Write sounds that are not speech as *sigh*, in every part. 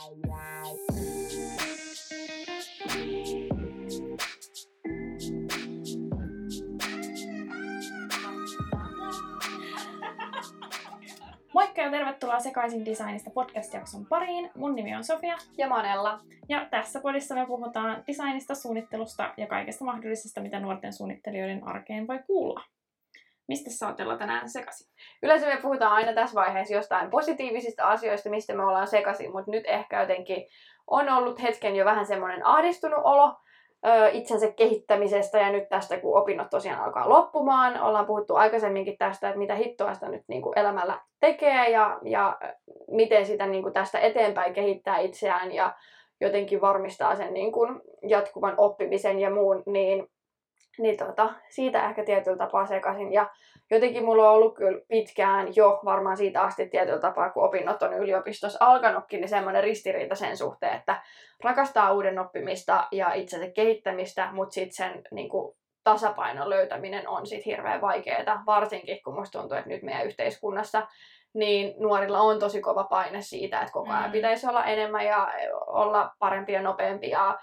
*laughs* Moikka ja tervetuloa Sekaisin designista podcast-jakson pariin. Mun nimi on Sofia Ja Manella. ja tässä podissa me puhutaan designista, suunnittelusta ja kaikesta mahdollisesta, mitä nuorten suunnittelijoiden arkeen voi kuulua. Mistä sä oot tänään sekaisin? Yleensä me puhutaan aina tässä vaiheessa jostain positiivisista asioista, mistä me ollaan sekaisin, mutta nyt ehkä jotenkin on ollut hetken jo vähän semmoinen ahdistunut olo ö, itsensä kehittämisestä ja nyt tästä, kun opinnot tosiaan alkaa loppumaan, ollaan puhuttu aikaisemminkin tästä, että mitä hittoa sitä nyt niin kuin elämällä tekee ja, ja miten sitä niin kuin tästä eteenpäin kehittää itseään ja jotenkin varmistaa sen niin kuin jatkuvan oppimisen ja muun, niin, niin tota, siitä ehkä tietyllä tapaa sekaisin. Ja jotenkin mulla on ollut kyllä pitkään jo varmaan siitä asti tietyllä tapaa, kun opinnot on yliopistossa alkanutkin, niin semmoinen ristiriita sen suhteen, että rakastaa uuden oppimista ja itsensä kehittämistä, mutta sitten sen niin kuin, tasapainon löytäminen on sitten hirveän vaikeaa, varsinkin kun musta tuntuu, että nyt meidän yhteiskunnassa niin nuorilla on tosi kova paine siitä, että koko ajan Mm. pitäisi olla enemmän ja olla parempi ja nopeampi ja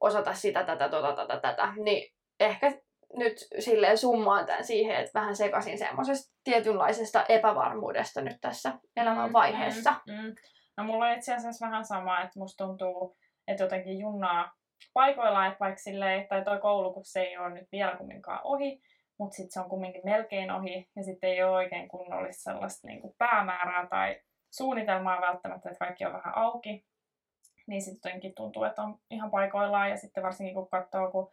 osata sitä, tätä, tota, tätä, tätä. Niin ehkä nyt silleen summaan tämän siihen, että vähän sekaisin semmoisesta tietynlaisesta epävarmuudesta nyt tässä elämän vaiheessa. Mm, mm. No mulla on itse asiassa vähän sama, että musta tuntuu, että jotenkin junnaa paikoillaan, että vaikka silleen, tai toi koulu, kun se ei ole nyt vielä kumminkaan ohi, mutta sitten se on kumminkin melkein ohi, ja sitten ei ole oikein kunnollista sellaista niin kuin päämäärää tai suunnitelmaa välttämättä, että kaikki on vähän auki, niin sitten jotenkin tuntuu, että on ihan paikoillaan, ja sitten varsinkin kun katsoo, kun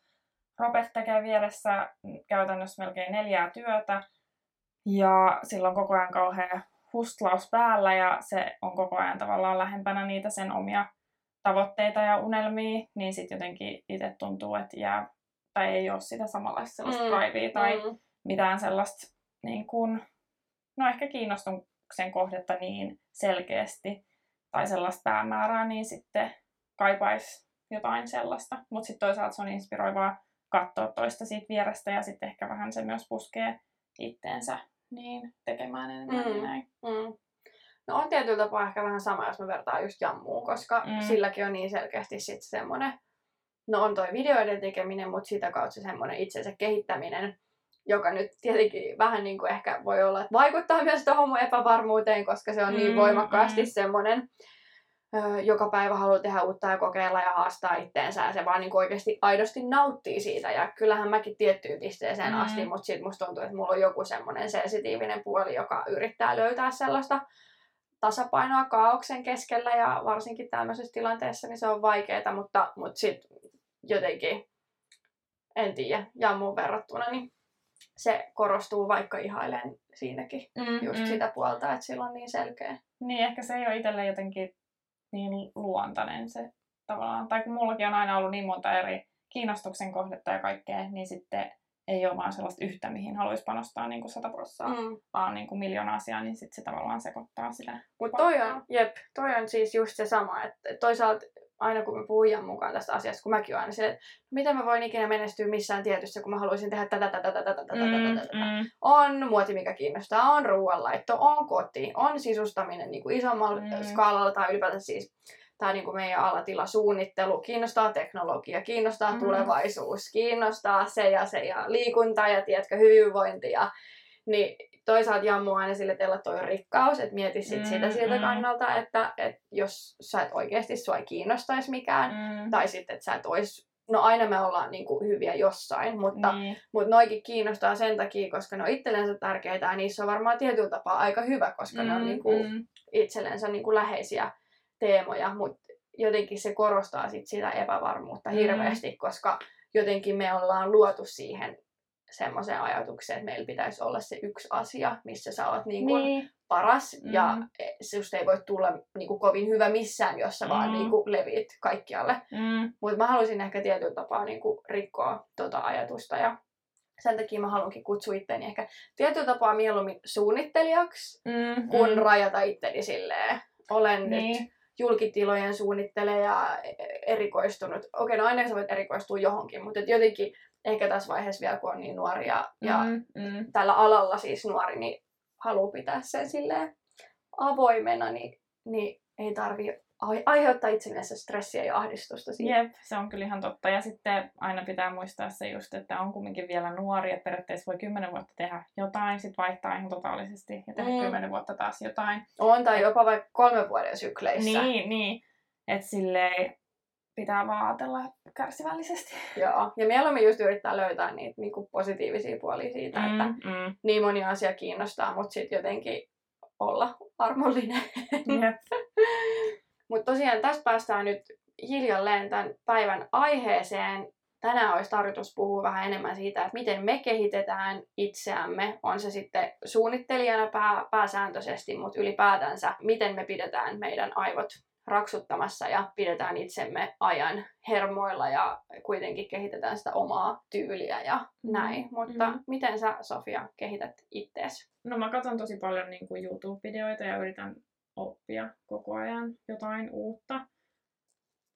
Robert tekee vieressä käytännössä melkein neljää työtä, ja sillä on koko ajan kauhea hustlaus päällä ja se on koko ajan tavallaan lähempänä niitä sen omia tavoitteita ja unelmia, niin sitten jotenkin itse tuntuu, että jää, tai ei ole sitä samanlaista sellaista Mm, drivea tai Mm. mitään sellaista niin kuin, no ehkä kiinnostuksen kohdetta niin selkeästi tai sellaista päämäärää, niin sitten kaipaisi jotain sellaista. Mutta sitten toisaalta se on inspiroivaa katsoa toista siitä vierestä ja sitten ehkä vähän se myös puskee itteensä niin tekemään enemmän Mm. näin. Mm. No on tietyllä tapaa ehkä vähän sama, jos me vertaan just jammuun, koska Mm. silläkin on niin selkeästi sitten semmoinen, no on toi videoiden tekeminen, mutta sitä kautta semmoinen itsensä kehittäminen, joka nyt tietenkin vähän niin kuin ehkä voi olla, että vaikuttaa myös tuohon mun epävarmuuteen, koska se on niin Mm, voimakkaasti mm. semmoinen, joka päivä haluaa tehdä uutta ja kokeilla ja haastaa itteensä ja se vaan niin oikeasti aidosti nauttii siitä. Ja kyllähän mäkin tiettyyn pisteeseen Mm. asti, mutta sitten musta tuntuu, että mulla on joku semmoinen sensitiivinen puoli, joka yrittää löytää sellaista tasapainoa kaauksen keskellä ja varsinkin tämmöisessä tilanteessa niin se on vaikeaa, mutta, mutta sitten jotenkin, en tiedä, jammuun verrattuna, niin se korostuu vaikka ihailen siinäkin Mm, just sitä puolta, että sillä on niin selkeä. Niin, ehkä se ei ole itselle jotenkin niin luontainen se tavallaan. Tai kun mullakin on aina ollut niin monta eri kiinnostuksen kohdetta ja kaikkea, niin sitten ei ole vaan sellaista yhtä, mihin haluaisi panostaa niin kuin sata prosenttia, mm. Vaan niin kuin miljoona asiaa, niin sitten se tavallaan sekoittaa sitä. Mutta toi on, jep, toi on siis just se sama, että toisaalta aina kun me puhujan mukaan tästä asiasta, kun mäkin aina silleen, että miten mä voin ikinä menestyä missään tietyssä, kun mä haluaisin tehdä tätä, tätä, tätä, tätä, tätä, tätä, tätä. mm, On muoti, mikä kiinnostaa, on ruoanlaitto, on koti, on sisustaminen niin kuin isommalla Mm. mm. skaalalla tai ylipäätään siis tämä niin kuin meidän alatilasuunnittelu, kiinnostaa teknologia, kiinnostaa Mm. mm. tulevaisuus, kiinnostaa se ja se ja liikunta ja tiedätkö, hyvinvointi ja niin toisaalta jammu aina sille, että teillä toi on rikkaus, että mieti sit Mm, sitä siltä mm. kannalta, että, että jos sä et oikeasti sua ei kiinnostaisi mikään, mm, tai sitten, että sä et ois, no aina me ollaan niin kuin hyviä jossain, mutta niin, mutta noikin kiinnostaa sen takia, koska ne on itsellensä tärkeitä ja niissä on varmaan tietyllä tapaa aika hyvä, koska mm, ne on niinku mm, itsellensä niinku läheisiä teemoja, mutta jotenkin se korostaa sit sitä epävarmuutta Mm. hirveästi, koska jotenkin me ollaan luotu siihen semmoiseen ajatukseen, että meillä pitäisi olla se yksi asia, missä sä oot niinku niin, paras Mm. ja susta ei voi tulla niinku kovin hyvä missään, jos sä vaan Mm. niinku leviit kaikkialle. mm, Mutta mä haluaisin ehkä tietyllä tapaa niinku rikkoa tota ajatusta ja sen takia mä haluankin kutsua itteni ehkä tietyllä tapaa mieluummin suunnittelijaksi, mm, kun mm, rajata itteni silleen. Olen nyt niin, julkitilojen suunnittelija ja erikoistunut. Okei, no aina sä voit erikoistua johonkin, mutta jotenkin ehkä tässä vaiheessa vielä, kun on niin nuori ja, ja mm, mm, tällä alalla siis nuori, niin haluaa pitää sen silleen avoimena, niin, niin ei tarvi ai- aiheuttaa itsellensä stressiä ja ahdistusta siitä. Jep, se on kyllä ihan totta. Ja sitten aina pitää muistaa se just, että on kumminkin vielä nuori, että periaatteessa voi kymmenen vuotta tehdä jotain, sitten vaihtaa ihan totaalisesti ja tehdä Mm. kymmenen vuotta taas jotain. On, tai jopa vaikka kolmen vuoden sykleissä. Niin, niin. Että silleen pitää vaan ajatella kärsivällisesti. Joo. Ja mieluummin just yrittää löytää niitä niinku positiivisia puolia siitä, mm. että mm. niin moni asia kiinnostaa, mutta sitten jotenkin olla armollinen. *laughs* Mutta tosiaan tästä päästään nyt hiljalleen tämän päivän aiheeseen. Tänään olisi tarkoitus puhua vähän enemmän siitä, että miten me kehitetään itseämme. On se sitten suunnittelijana pää, pääsääntöisesti, mutta ylipäätänsä, miten me pidetään meidän aivot raksuttamassa ja pidetään itsemme ajan hermoilla ja kuitenkin kehitetään sitä omaa tyyliä ja Mm, näin. Mutta mm. miten sä, Sofia, kehität ittees? No mä katson tosi paljon niin kuin YouTube-videoita ja yritän oppia koko ajan jotain uutta.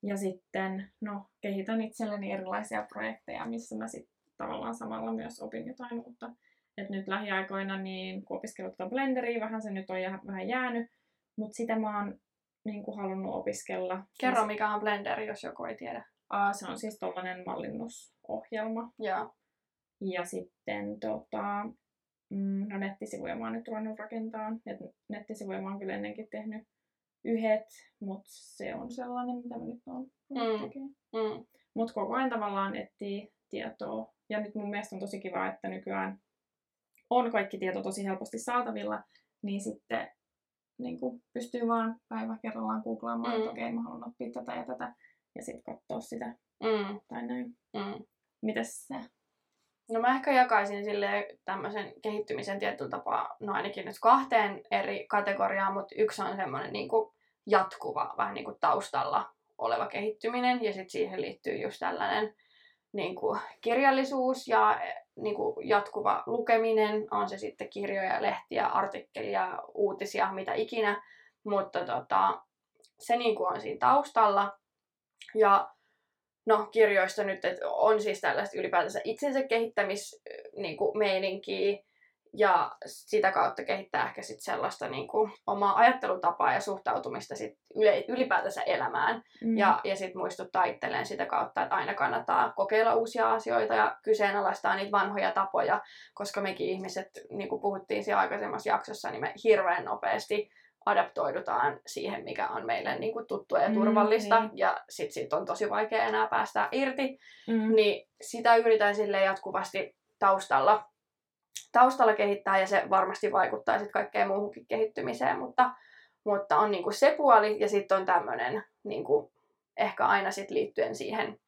Ja sitten, no, kehitän itselleni erilaisia projekteja, missä mä sitten tavallaan samalla myös opin jotain uutta. Et nyt lähiaikoina, niin kun opiskellut tuota Blenderia, vähän se nyt on jää, vähän jäänyt, mutta sitä mä oon niin kuin halunnut opiskella. Kerro, mikä on Blender, jos joku ei tiedä. aa, se on siis tollainen mallinnusohjelma. Joo. Ja sitten tota, mm, no nettisivuja mä oon nyt ruvennut rakentaa. Et nettisivuja mä oon kyllä ennenkin tehnyt yhdet, mutta se on sellainen, mitä mä nyt oon Mm. Mm. Mutta koko ajan tavallaan etsii tietoa. Ja nyt mun mielestä on tosi kiva, että nykyään on kaikki tieto tosi helposti saatavilla, niin sitten niin kuin pystyy vaan päivä kerrallaan googlaamaan, Mm. että okei, mä haluan oppia tätä ja tätä, ja sitten katsoa sitä Mm. tai näin. Mm. Mites se? No mä ehkä jakaisin sille tämmöisen kehittymisen tietyllä tapaa, no ainakin nyt kahteen eri kategoriaan, mutta yksi on semmoinen niin jatkuva, vähän niin kuin taustalla oleva kehittyminen, ja sitten siihen liittyy just tällainen niin kuin kirjallisuus ja niin kuin jatkuva lukeminen, on se sitten kirjoja, lehtiä, artikkelia, uutisia, mitä ikinä, mutta tota, se niin kuin on siinä taustalla. Ja no, kirjoista nyt että on siis tällaista ylipäätänsä itsensä kehittämismeininkiä ja sitä kautta kehittää ehkä sit sellaista niin kuin, omaa ajattelutapaa ja suhtautumista sit yle, ylipäätänsä elämään. Mm. Ja, ja sitten muistuttaa itselleen sitä kautta, että aina kannattaa kokeilla uusia asioita ja kyseenalaistaa niitä vanhoja tapoja, koska mekin ihmiset, niin kuin puhuttiin siinä aikaisemmassa jaksossa, niin me hirveän nopeasti adaptoidutaan siihen, mikä on meille niin kuin tuttua ja Mm, turvallista, niin. ja sitten siitä on tosi vaikea enää päästä irti, Mm. niin sitä yritän sille jatkuvasti taustalla, taustalla kehittää, ja se varmasti vaikuttaa sitten kaikkeen muuhunkin kehittymiseen, mutta, mutta on niinku se puoli, ja sitten on tämmöinen niinku, ehkä aina sit liittyen siihen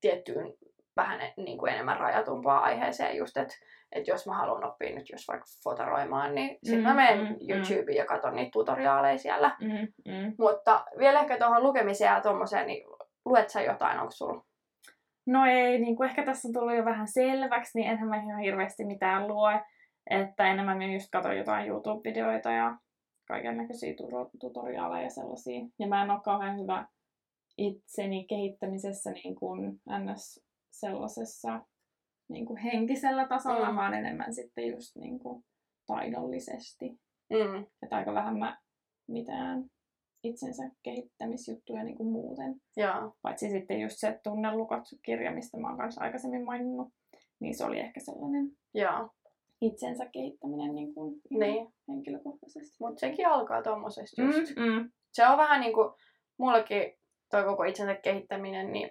tiettyyn vähän niin kuin enemmän rajatumpaan aiheeseen just, että et jos mä haluan oppia nyt jos vaikka fotoroimaan, niin sitten mä Mm, menen mm, mm. YouTubeen ja katson niitä tutoriaaleja siellä. Mm, mm. Mutta vielä ehkä tuohon lukemiseen ja tuommoiseen, niin luet sä jotain, onko sulla? No ei, niin kuin ehkä tässä on tullut jo vähän selväksi, niin enhän mä ihan hirveästi mitään lue. Että enemmän mä just katson jotain YouTube-videoita ja kaiken näköisiä tutoriaaleja ja sellaisia. Ja mä en ole kauhean hyvä itseni kehittämisessä niin kuin ns. sellaisessa niin kuin henkisellä tasolla, Mm. mm. vaan enemmän sitten just niin kuin taidollisesti. Mm. Että aika vähän mä mitään itsensä kehittämisjuttuja niin kuin muuten. Joo. Paitsi sitten just se Tunnelukot-kirja, mistä mä oon kanssa aikaisemmin maininnut, niin se oli ehkä sellainen Joo. itsensä kehittäminen niin kuin Niin. henkilökohtaisesti. Mutta sekin alkaa tuommoisesta just. Mm, mm. Se on vähän niin kuin, mullekin toi koko itsensä kehittäminen, niin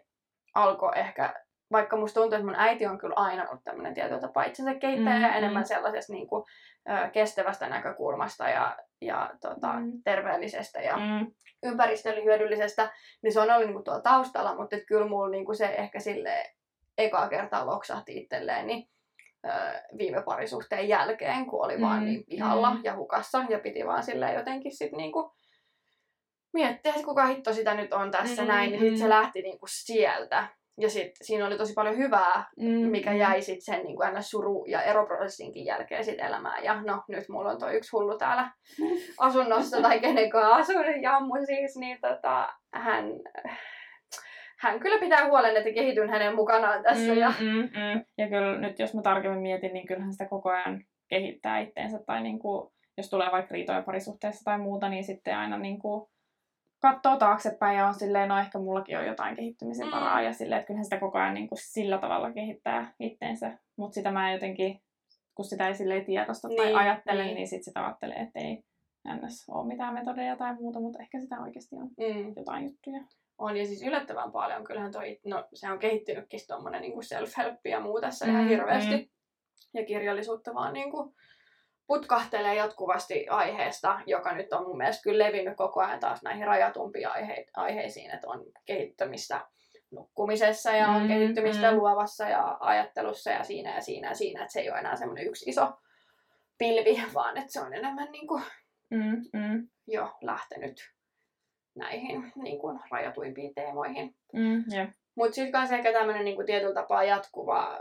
alkoi ehkä, vaikka musta tuntuu, että mun äiti on kyllä aina ollut tämmöinen tietyllä tapaa itsensä kehittäjä Mm, ja mm. enemmän sellaisesta niin kuin, kestävästä näkökulmasta ja, ja tota, Mm. terveellisestä ja Mm. ympäristölle hyödyllisestä, niin se on ollut niinku tuolla taustalla, mutta kyllä mulla niinku se ehkä sille ekaa kertaa loksahti itselleen niin, viime parisuhteen jälkeen, kun oli vaan Mm, niin pihalla mm. ja hukassa ja piti vaan silleen jotenkin sit niinku miettiä, että kuka hitto sitä nyt on tässä Mm, näin, niin sit mm. se lähti niinku sieltä. Ja sit siinä oli tosi paljon hyvää, Mm, mikä jäi sit sen niin kuin suru- ja eroprosessinkin jälkeen sit elämään. Ja no, nyt mulla on toi yksi hullu täällä asunnossa tai kenen kanssa asun, Jammu siis, niin tota, hän, hän kyllä pitää huolen, että kehityn hänen mukanaan tässä. Mm, Ja, mm, mm. ja kyllä nyt jos mä tarkemmin mietin, niin kyllähän sitä koko ajan kehittää itteensä. Tai niin kuin, jos tulee vaikka riitoja parisuhteessa tai muuta, niin sitten aina niin kuin katsoo taaksepäin ja on silleen, no ehkä mullakin on jotain kehittymisen Mm. varaa ja silleen, että kyllähän sitä koko ajan niin kuin sillä tavalla kehittää itteensä. Mutta sitä mä jotenkin, kun sitä ei silleen tiedosta tai Niin, ajattele, niin. niin, sit sitä ajattelee, että ei ns. ole mitään metodeja tai muuta, mutta ehkä sitä oikeasti on Mm. jotain juttuja. On, ja siis yllättävän paljon. Kyllähän toi, no se on kehittynytkin tommonen niin self-help ja muu tässä ihan Mm, hirveästi. mm. Ja kirjallisuutta vaan niin kuin putkahtelee jatkuvasti aiheesta, joka nyt on mun mielestä kyllä levinnyt koko ajan taas näihin rajatumpiin aihe- aiheisiin, että on kehittämistä nukkumisessa ja on Mm, kehittymistä mm. luovassa ja ajattelussa ja siinä ja siinä ja siinä, että se ei ole enää semmoinen yksi iso pilvi, vaan että se on enemmän niin kuin Mm, mm, jo lähtenyt näihin niin kuin rajatuimpiin teemoihin. mm, jep. Mutta sitten kanssa ehkä tämmöinen niinku tietyllä tapaa jatkuva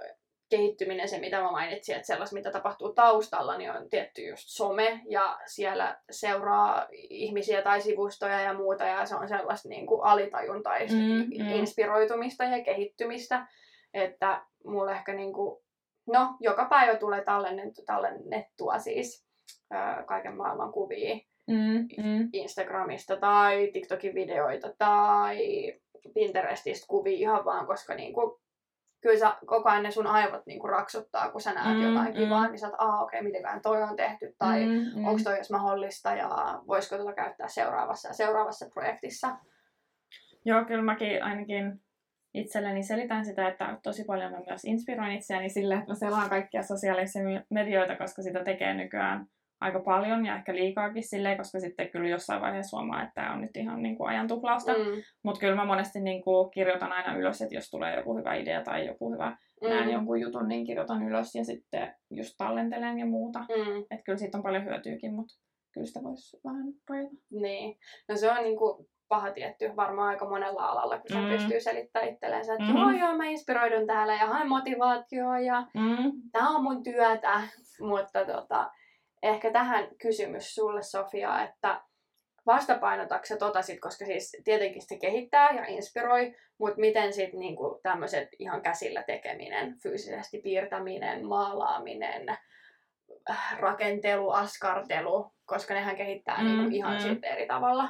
kehittyminen, se mitä mä mainitsin, että sellaista mitä tapahtuu taustalla, niin on tietty just some ja siellä seuraa ihmisiä tai sivustoja ja muuta ja se on sellaista niinku alitajuntaista Mm, mm, inspiroitumista ja kehittymistä, että mulle ehkä niinku, no joka päivä tulee tallennettu, tallennettua siis ää, kaiken maailman kuvia. Mm, mm, Instagramista tai TikTokin videoita tai Pinterestistä kuvia ihan vaan, koska niinku, kyllä sä, koko ajan ne sun aivot niinku raksuttaa, kun sä näet Mm, jotain mm. kivaa, niin sä oot, aa okei, okay, mitenköhän toi on tehty, tai mm, mm, onko toi edes mahdollista, ja voisiko tota käyttää seuraavassa ja seuraavassa projektissa. Joo, kyllä mäkin ainakin itselleni selitän sitä, että tosi paljon mä myös inspiroin itseäni sille, että mä selaan kaikkia sosiaalisia medioita, koska sitä tekee nykyään aika paljon ja ehkä liikaakin silleen, koska sitten kyllä jossain vaiheessa huomaa, että tämä on nyt ihan niin kuin ajan tuhlausta. Mm. Mm, Mutta kyllä mä monesti niin kuin kirjoitan aina ylös, että jos tulee joku hyvä idea tai joku hyvä, mm. näen mm, jonkun jutun, niin kirjoitan ylös ja sitten just tallentelen ja muuta. mm, Että kyllä siitä on paljon hyötyäkin, mutta kyllä sitä voisi vähän rajata. niin. No se on niinku paha tietty varmaan aika monella alalla, kun Mm. pystyy selittämään itsellensä, että Mhm. joo joo, mä inspiroidun täällä ja haen motivaatioa ja Mm. tämä on mun työtä, mutta tota, ehkä tähän kysymys sulle Sofia, että vastapainotatko sä tota sit, koska siis tietenkin se kehittää ja inspiroi, mutta miten sitten niinku tämmöiset ihan käsillä tekeminen, fyysisesti piirtäminen, maalaaminen, rakentelu, askartelu, koska nehän kehittää Mm, niinku ihan mm. sit eri tavalla.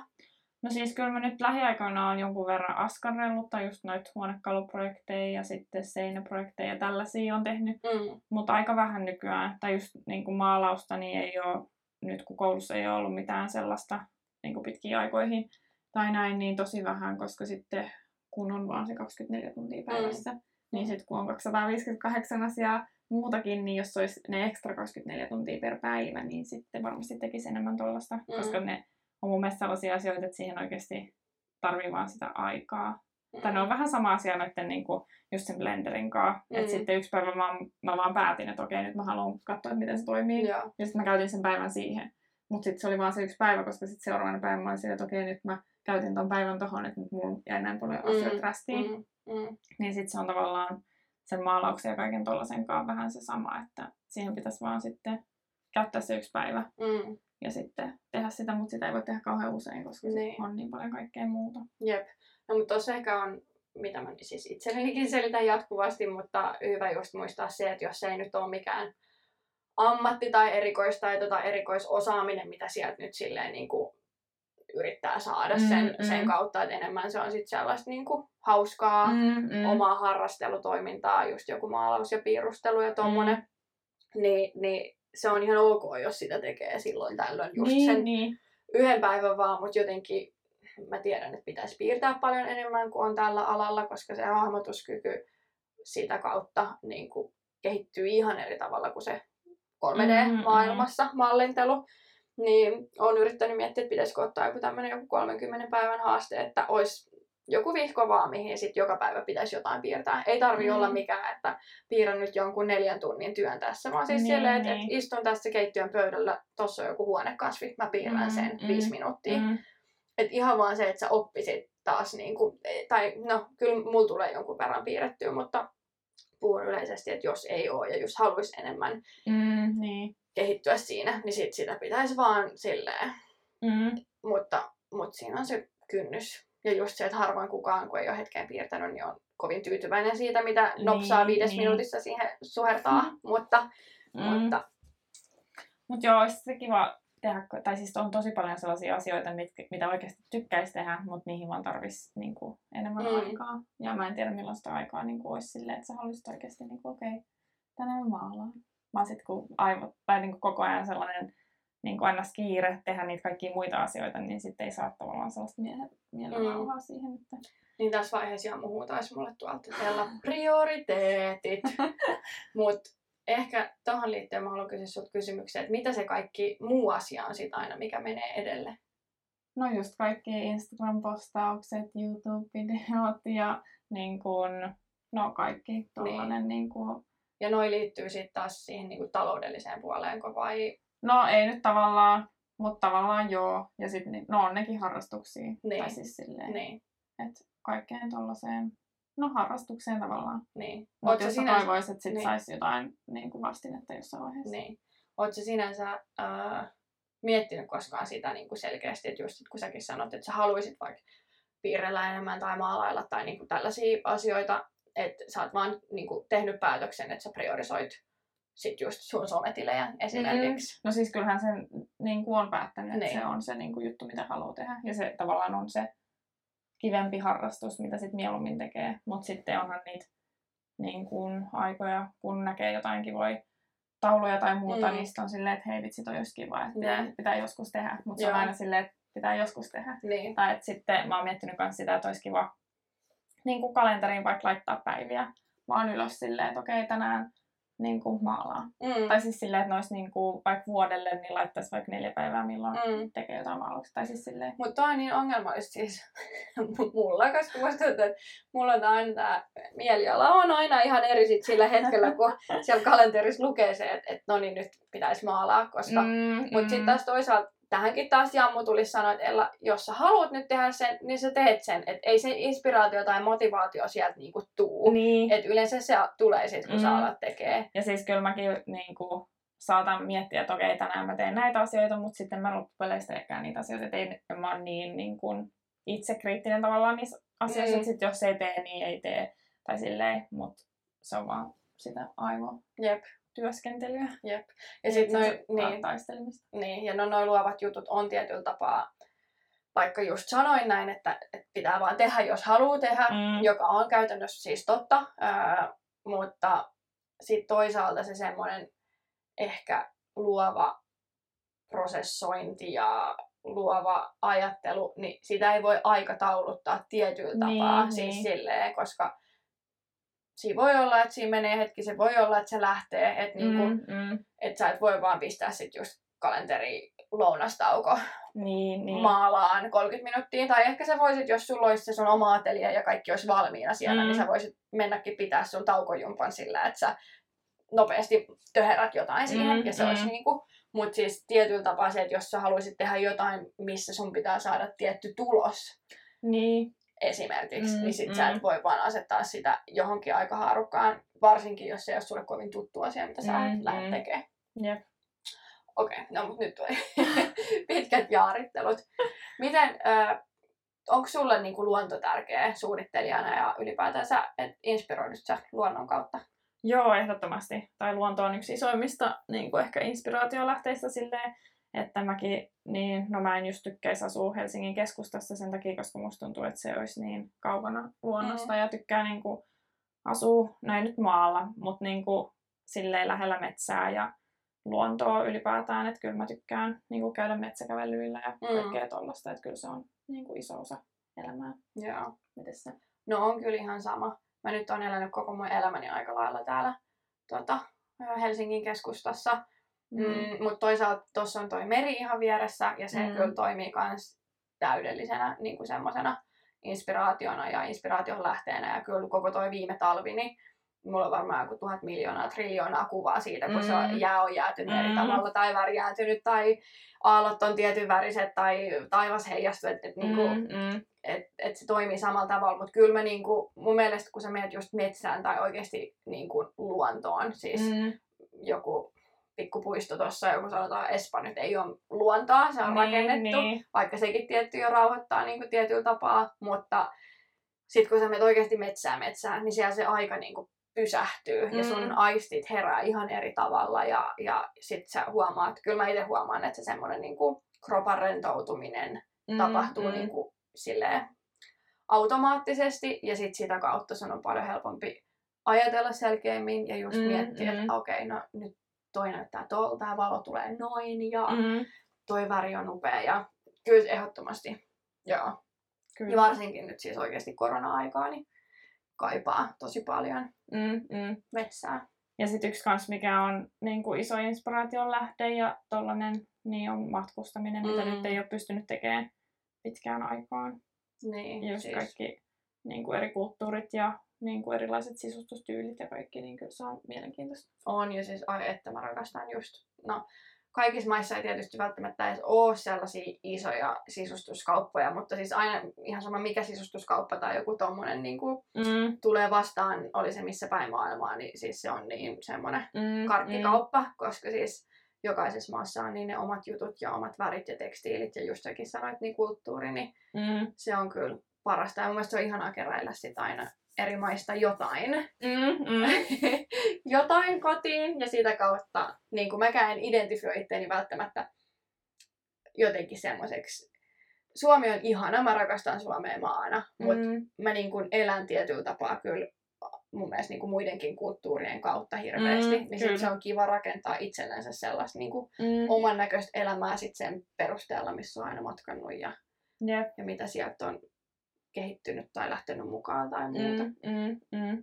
No siis kyllä mä nyt lähiaikoina on jonkun verran askarrellut tai just noita huonekaluprojekteja ja sitten seinäprojekteja ja tällaisia on tehnyt, Mm, mutta aika vähän nykyään. Tai just niin kuin maalausta niin ei ole, nyt kun koulussa ei ole ollut mitään sellaista niin kuin pitkiin aikoihin tai näin, niin tosi vähän, koska sitten kun on vaan se 24 tuntia päivässä, mm. niin sitten kun on 258 asiaa muutakin, niin jos olisi ne ekstra 24 tuntia per päivä, niin sitten varmasti tekisi enemmän tuollaista, Mm. koska ne on mun mielestä sellaisia asioita, että siihen oikeasti tarvii vaan sitä aikaa. mm, Tai ne on vähän sama asia noiden niin kuin, just sen blenderin kanssa. Mm. Että sitten yksi päivä mä, mä vaan päätin, että okei, nyt mä haluan katsoa, että miten se toimii. Joo. Ja sitten mä käytin sen päivän siihen. Mutta sitten se oli vaan se yksi päivä, koska sitten seuraavana päivänä mä olin silleen, että okei, nyt mä käytin ton päivän tohon, että nyt mulla jäi näin paljon Mm, asioita rästiin. Mm, mm, Niin sitten se on tavallaan sen maalauksen ja kaiken tollasen kanssa vähän se sama, että siihen pitäisi vaan sitten käyttää se yksi päivä mm. Ja sitten tehdä sitä, mutta sitä ei voi tehdä kauhean usein, koska niin. On niin paljon kaikkea muuta. Jep. No mutta tuossa ehkä on, mitä mä siis itsellenikin selitän jatkuvasti, mutta hyvä just muistaa se, että jos se ei nyt ole mikään ammatti tai erikoistaito tai erikoisosaaminen, mitä sieltä nyt silleen niin kuin yrittää saada Mm, sen, mm. sen kautta, että enemmän se on sitten sellaista niin kuin hauskaa, Mm, mm. omaa harrastelutoimintaa, just joku maalaus ja piirustelu ja tommonen, Mm. niin, niin se on ihan ok, jos sitä tekee silloin tällöin just niin, sen niin. yhden päivän vaan, mutta jotenkin mä tiedän, että pitäisi piirtää paljon enemmän kuin on tällä alalla, koska se hahmotuskyky sitä kautta niin kuin kehittyy ihan eri tavalla kuin se 3D-maailmassa mallintelu. Niin olen yrittänyt miettiä, että pitäisikö ottaa joku tämmöinen joku 30 päivän haaste, että olisi joku vihko vaan, mihin sit joka päivä pitäisi jotain piirtää. Ei tarvi Mm. olla mikään, että piirrän nyt jonkun neljän tunnin työn tässä, vaan siis Niin, silleen, että, niin. että istun tässä keittiön pöydällä, tossa on joku huonekasvi, mä piirrän Mm, sen mm, viisi minuuttia. Mm. Et ihan vaan se, että sä oppisit taas, niin kuin, tai no kyllä mulla tulee jonkun verran piirrettyä, mutta puhun yleisesti, että jos ei ole ja jos haluaisi enemmän Mm, niin. kehittyä siinä, niin sit sitä pitäisi vaan silleen. Mm. Mutta, mutta siinä on se kynnys. Ja just se, että harvoin kukaan, kun ei ole hetkeen piirtänyt, niin on kovin tyytyväinen siitä, mitä nopsaa Niin, viides niin. minuutissa siihen suhertaa. mutta, Mm. mutta Mutta joo, olisi se kiva tehdä, tai siis on tosi paljon sellaisia asioita, mitkä, mitä oikeasti tykkäisi tehdä, mutta niihin vaan tarvitsisi niin enemmän Mm. mm. aikaa. Ja mä en tiedä millaista aikaa niin kuin, olisi silleen, että sä haluaisit oikeasti, niin okei, okay, tänään mä maalaan. Vaan sit kun aivot, tai niin kuin koko ajan sellainen niin kuin aina kiire tehdä niitä kaikkia muita asioita, niin sitten ei saa tavallaan sellaista mielen, mielenrauhaa mm. siihen. Että... Niin tässä vaiheessa ihan huutaisi mulle tuolta teillä prioriteetit. *laughs* Mut ehkä tuohon liittyen mä haluan kysyä sulta kysymyksen, että mitä se kaikki muu asia on sit aina, mikä menee edelle? No just kaikki Instagram-postaukset, YouTube-videot ja niin kuin, no kaikki tollanen niin kuin, Ja noi liittyy sitten taas siihen niinku taloudelliseen puoleen, vai? No ei nyt tavallaan, mutta tavallaan joo. Ja sitten no on nekin harrastuksia. Niin. Tai siis silleen, Niin, että kaikkeen tollaiseen, no harrastukseen tavallaan. niin. Mutta jos sinänsä, toivoisit, että sit niin. saisi jotain niin kuin vastinetta jossain vaiheessa. niin. Oot sä sinänsä äh, miettinyt koskaan sitä niin kuin selkeästi, että just kun säkin sanot, että sä haluaisit vaikka piirrellä enemmän tai maalailla tai niin kuin tällaisia asioita, että sä oot vaan niin kuin tehnyt päätöksen, että sä priorisoit sit just sun sometilejä esimerkiksi. No siis kyllähän sen niin kuin on päättänyt, että Niin. se on se niin kuin juttu, mitä haluaa tehdä. Ja se tavallaan on se kivempi harrastus, mitä sitten mieluummin tekee. Mutta sitten onhan niitä niin kuin, aikoja, kun näkee jotain kivoja tauluja tai muuta, Mm. mm. niistä on silleen, että hei vitsi, toi olisi kiva, että Niin. pitää, pitää joskus tehdä. Mutta se on aina silleen, että pitää joskus tehdä. Niin. Tai että sitten mä oon miettinyt myös sitä, että olisi kiva niin kuin kalenteriin vaikka laittaa päiviä vaan ylös silleen, että okei, tänään niin kuin maalaa. Mm. Tai siis silleen, että ne olisi niin kuin, vaikka vuodelle, niin laittaisi vaikka neljä päivää, milloin Mm. mm. tekee jotain maalauksia. Tai siis silleen, Mutta on niin ongelmallista siis *laughs* mulla, koska musta tuntuu, että mulla on aina tämä mieliala on aina ihan eri sit sillä hetkellä, kun *laughs* siellä kalenterissa lukee se, että et, no niin nyt pitäisi maalaa, koska... Mm, mm, Mutta sitten taas toisaalta tähänkin taas Jammu tulisi sanoa, että Ella, jos sä haluat nyt tehdä sen, niin sä teet sen. Että ei se inspiraatio tai motivaatio sieltä niinku tuu. Niin. Et yleensä se tulee sitten, kun mm. sä alat tekee. Ja siis kyllä mäkin niin kuin, saatan miettiä, että okei, tänään mä teen näitä asioita, mutta sitten mä loppupeleissä teekään niitä asioita. Että ei, mä oon niin, niin kuin, itsekriittinen tavallaan niissä asioissa, Mm. että sit jos ei tee, niin ei tee. Tai silleen, mutta se on vaan sitä aivo Jep, työskentelyä. jep. Ja sitten noi, niin, taistelemista. Niin, ja no noi luovat jutut on tietyllä tapaa, vaikka just sanoin näin, että, että pitää vaan tehdä, jos haluaa tehdä, Mm. joka on käytännössä siis totta, ää, mutta sitten toisaalta se semmoinen ehkä luova prosessointi ja luova ajattelu, niin sitä ei voi aikatauluttaa tietyllä tapaa, Niin, siis niin. silleen, koska siinä voi olla, että siinä menee hetki, se voi olla, että se lähtee, että niinku, Mm, mm. että sä et voi vaan pistää sit just kalenteri lounastauko Niin, niin. maalaan 30 minuuttia. Tai ehkä sä voisit, jos sulla olisi se sun oma atelje ja kaikki olisi valmiina siellä, Mm. niin sä voisit mennäkin pitää sun taukojumpan sillä, että sä nopeasti töherät jotain siihen. Mm, ja se olisi mm. niinku, mutta siis tietyllä tapaa se, että jos sä haluaisit tehdä jotain, missä sun pitää saada tietty tulos niin. Esimerkiksi, Mm, niin sit sä mm. et voi vaan asettaa sitä johonkin aikahaarukkaan, varsinkin jos se ei ole sulle kovin tuttu asia, mitä sä Mm, mm, lähdet mm. tekemään. Jep. Okei, okay, no mutta nyt tuli *laughs* pitkät jaarittelut. Miten, äh, onko sulle niinku luonto tärkeä suunnittelijana ja ylipäätänsä, että inspiroidut sä luonnon kautta? Joo, ehdottomasti. Tai luonto on yksi isoimmista niin kuin ehkä inspiraatiolähteistä silleen, että mäkin, niin, no mä en just tykkäisi asua Helsingin keskustassa sen takia, koska musta tuntuu, että se olisi niin kaukana luonnosta Mm. ja tykkää niin kuin, asua, no ei nyt maalla, mutta niin kuin, silleen lähellä metsää ja luontoa ylipäätään, että kyllä mä tykkään niin kuin, käydä metsäkävelyillä ja Mm. kaikkea tollasta, että kyllä se on niin kuin, iso osa elämää. Joo. Miten se? No on kyllä ihan sama. Mä nyt on elänyt koko mun elämäni aika lailla täällä tota, ö, Helsingin keskustassa. Mm. Mm, mutta toisaalta tuossa on toi meri ihan vieressä ja se mm. Kyllä toimii myös täydellisenä niin kuin semmosena inspiraationa ja inspiraation lähteenä. Ja kyllä koko toi viime talvi, niin mulla on varmaan joku tuhat miljoonaa, triljoonaa kuvaa siitä, kun mm. se on, Mm. jää on jäätynyt eri Mm. tavalla tai värjääntynyt tai aallot on tietyn väriset tai taivas heijastuu, että et, niinku, Mm, mm. et, et se toimii samalla tavalla, mutta kyllä mä niinku, mun mielestä kun sä menet just metsään tai oikeasti niinku luontoon, siis. Mm. joku pikkupuisto tuossa, joku sanotaan Espa nyt ei ole luontoa, se on Niin, rakennettu, niin. vaikka sekin tietty jo rauhoittaa niinku tietyllä tapaa, mutta sitten kun sä menet oikeasti metsään metsään, niin siellä se aika niinku pysähtyy ja sun Mm. aistit herää ihan eri tavalla ja, ja sit sä huomaat, kyllä mä itse huomaan, että se semmoinen niinku kropan rentoutuminen Mm, tapahtuu mm. niinku silleen automaattisesti ja sit sitä kautta sun on paljon helpompi ajatella selkeämmin ja just Mm, miettiä, mm. että okei, no nyt toi näyttää tolta, tää valo tulee noin ja Mm, toi väri on upea ja kyllä ehdottomasti, joo. Ja kyllä. varsinkin nyt siis oikeasti korona-aikaa, niin kaipaa tosi paljon Mm, mm. metsää. Ja sitten yksi kans, mikä on niin kuin iso inspiraation lähde ja tollanen, niin on matkustaminen, mm. mitä nyt ei ole pystynyt tekemään pitkään aikaan. Niin, Ja just siis. kaikki niin kuin eri kulttuurit ja niin kuin erilaiset sisustustyylit ja kaikki, niin kyllä se on mielenkiintoista. On ja siis, ai että mä rakastan just, no kaikissa maissa ei tietysti välttämättä edes ole sellaisia isoja sisustuskauppoja, mutta siis aina ihan sama mikä sisustuskauppa tai joku tommonen niin kuin Mm, tulee vastaan, oli se missä päin maailmaa, niin siis se on niin semmoinen mm, karkkikauppa, koska siis jokaisessa maassa on niin ne omat jutut ja omat värit ja tekstiilit ja just säkin sanoit, niin kulttuuri, niin Mm, se on kyllä parasta. Ja mun mielestä se on ihanaa keräillä sit aina eri maista jotain. mm, mm, *laughs* jotain kotiin ja sitä kautta, niin kuin mäkään en identifioi itteeni välttämättä jotenkin semmoiseksi. Suomi on ihana, mä rakastan Suomea maana, mutta mm, mä niin kuin elän tietyllä tapaa kyllä mun mielestä niin kuin muidenkin kulttuurien kautta hirveästi, Mm, niin sit se on kiva rakentaa itsellensä sellaista niin kuin mm. oman näköistä elämää sit sen perusteella, missä on aina matkannut ja, Jep. ja mitä sieltä on kehittynyt tai lähtenyt mukaan tai muuta. Mm, mm, mm.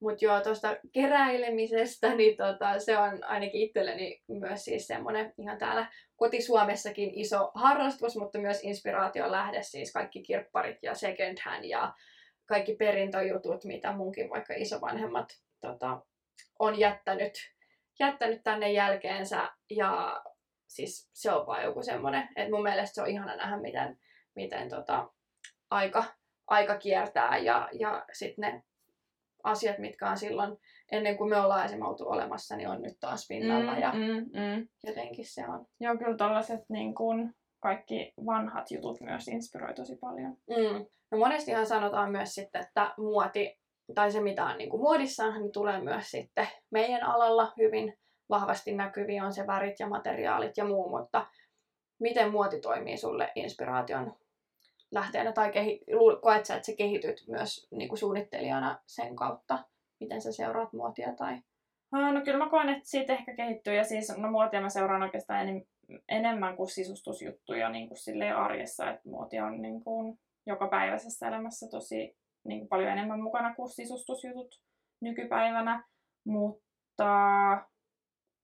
Mutta joo, tuosta keräilemisestä, *laughs* niin tota, se on ainakin itselleni myös siis semmoinen ihan täällä kotisuomessakin iso harrastus, mutta myös inspiraation lähde, siis kaikki kirpparit ja second hand ja kaikki perintöjutut, mitä munkin vaikka isovanhemmat tota, on jättänyt, jättänyt tänne jälkeensä. Ja siis se on vaan joku semmoinen, että mun mielestä se on ihana nähdä, miten, miten tota, aika, aika kiertää ja, ja sitten ne asiat, mitkä on silloin ennen kuin me ollaan esimerkiksi oltu olemassa, niin on nyt taas pinnalla ja Mm, mm, mm. jotenkin se on. Joo, kyllä tollaset niin kuin kaikki vanhat jutut myös inspiroi tosi paljon. Mm. No monestihan sanotaan myös sitten, että muoti, tai se mitä on niin kuin muodissa, niin tulee myös sitten meidän alalla hyvin vahvasti näkyviä on se värit ja materiaalit ja muu, mutta miten muoti toimii sulle inspiraation lähteenä tai kehi- koet sä, että sä kehityt myös niin kuin suunnittelijana sen kautta, miten sä seuraat muotia tai... No kyllä mä koen, että siitä ehkä kehittyy. Ja siis no, muotia mä seuraan oikeastaan enem, enemmän kuin sisustusjuttuja niin kuin arjessa. Että muoti on niin kuin jokapäiväisessä elämässä tosi niin kuin paljon enemmän mukana kuin sisustusjutut nykypäivänä. Mutta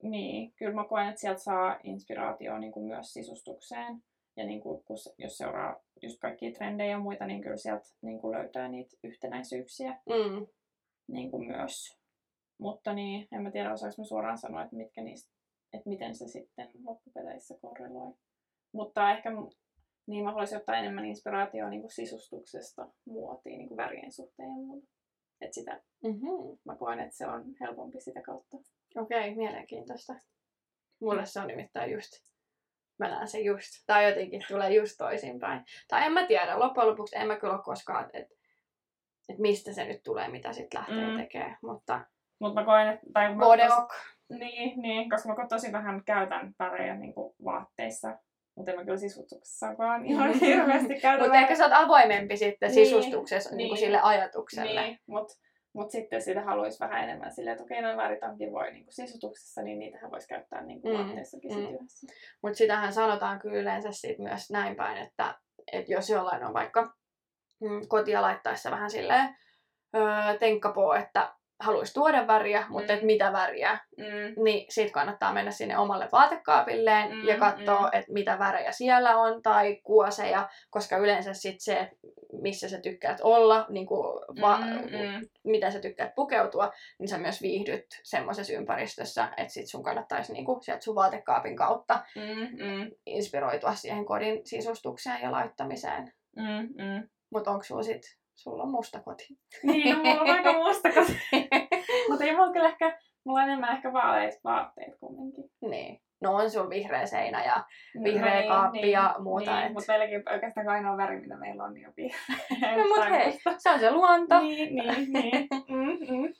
niin, kyllä mä koen, että sieltä saa inspiraatioa niin kuin myös sisustukseen. Ja niin kuin, kun, jos seuraa just kaikkia trendejä ja muita, niin kyllä sieltä niin kuin löytää niitä yhtenäisyyksiä Mm. niin kuin myös. Mutta niin, en mä tiedä osaanko mä suoraan sanoa, että, mitkä niistä, että miten se sitten loppupeleissä korreloi. Mutta ehkä niin mä haluaisin ottaa enemmän inspiraatiota niin kuin sisustuksesta muotiin, niin kuin värien suhteen ja muuta. Et sitä Mm-hmm. mä koen, että se on helpompi sitä kautta. Okei, mielenkiintoista. Mulle se on nimittäin just, mä näen se just, tai jotenkin tulee just toisinpäin. Tai en mä tiedä, loppujen lopuksi en mä kyllä ole koskaan, että et mistä se nyt tulee, mitä sitten lähtee Mm. tekemään. Mutta Mutta mä koen, että... Tai mä tos-. Niin, niin, koska mä tosi vähän käytän värejä niin kuin vaatteissa. Mutta en mä kyllä sisustuksessakaan *laughs* ihan hirveästi käytä Mutta ehkä sä oot avoimempi sitten Niin, sisustuksessa niin, niin. niin sille ajatukselle. Niin, mutta mut sitten sitä haluaisi vähän enemmän silleen, että okei, noin värit onkin voi niin sisutuksessa, niin niitähän voisi käyttää niin Mm, vaatteissakin mm. yhdessä. Mutta sitähän sanotaan kyllä yleensä sit myös näin päin, että, että jos jollain on vaikka mm, kotia laittaessa vähän silleen öö, tenkkapoo, että haluaisi tuoda väriä, mutta Mm. et mitä väriä, Mm. niin sit kannattaa mennä sinne omalle vaatekaapilleen Mm, ja katsoa, mm. että mitä värejä siellä on tai kuoseja, koska yleensä sit se, missä sä tykkäät olla, niin kuin va- Mm, mm. miten sä tykkäät pukeutua, niin sä myös viihdyt semmoisessa ympäristössä, että sit sun kannattaisi niinku sieltä sun vaatekaapin kautta Mm, mm, inspiroitua siihen kodin sisustukseen ja laittamiseen. mm, mm. Mutta onko sulla sit, sulla on musta koti? Niin, no mulla on aika musta koti. *laughs* Mutta ei mulla kyllä ehkä, mulla on enemmän ehkä vaaleita vaatteet kumminkin. niin. No on sulla vihreä seinä ja No, Vihreä kaappi ja muuta, Niin, et- mutta meilläkin oikeastaan ainoa väri, mitä meillä on, niin on vihreä. *laughs* No mut Tai hei, se on se luonto. Niin, niin, niin. *laughs* Mm, mm.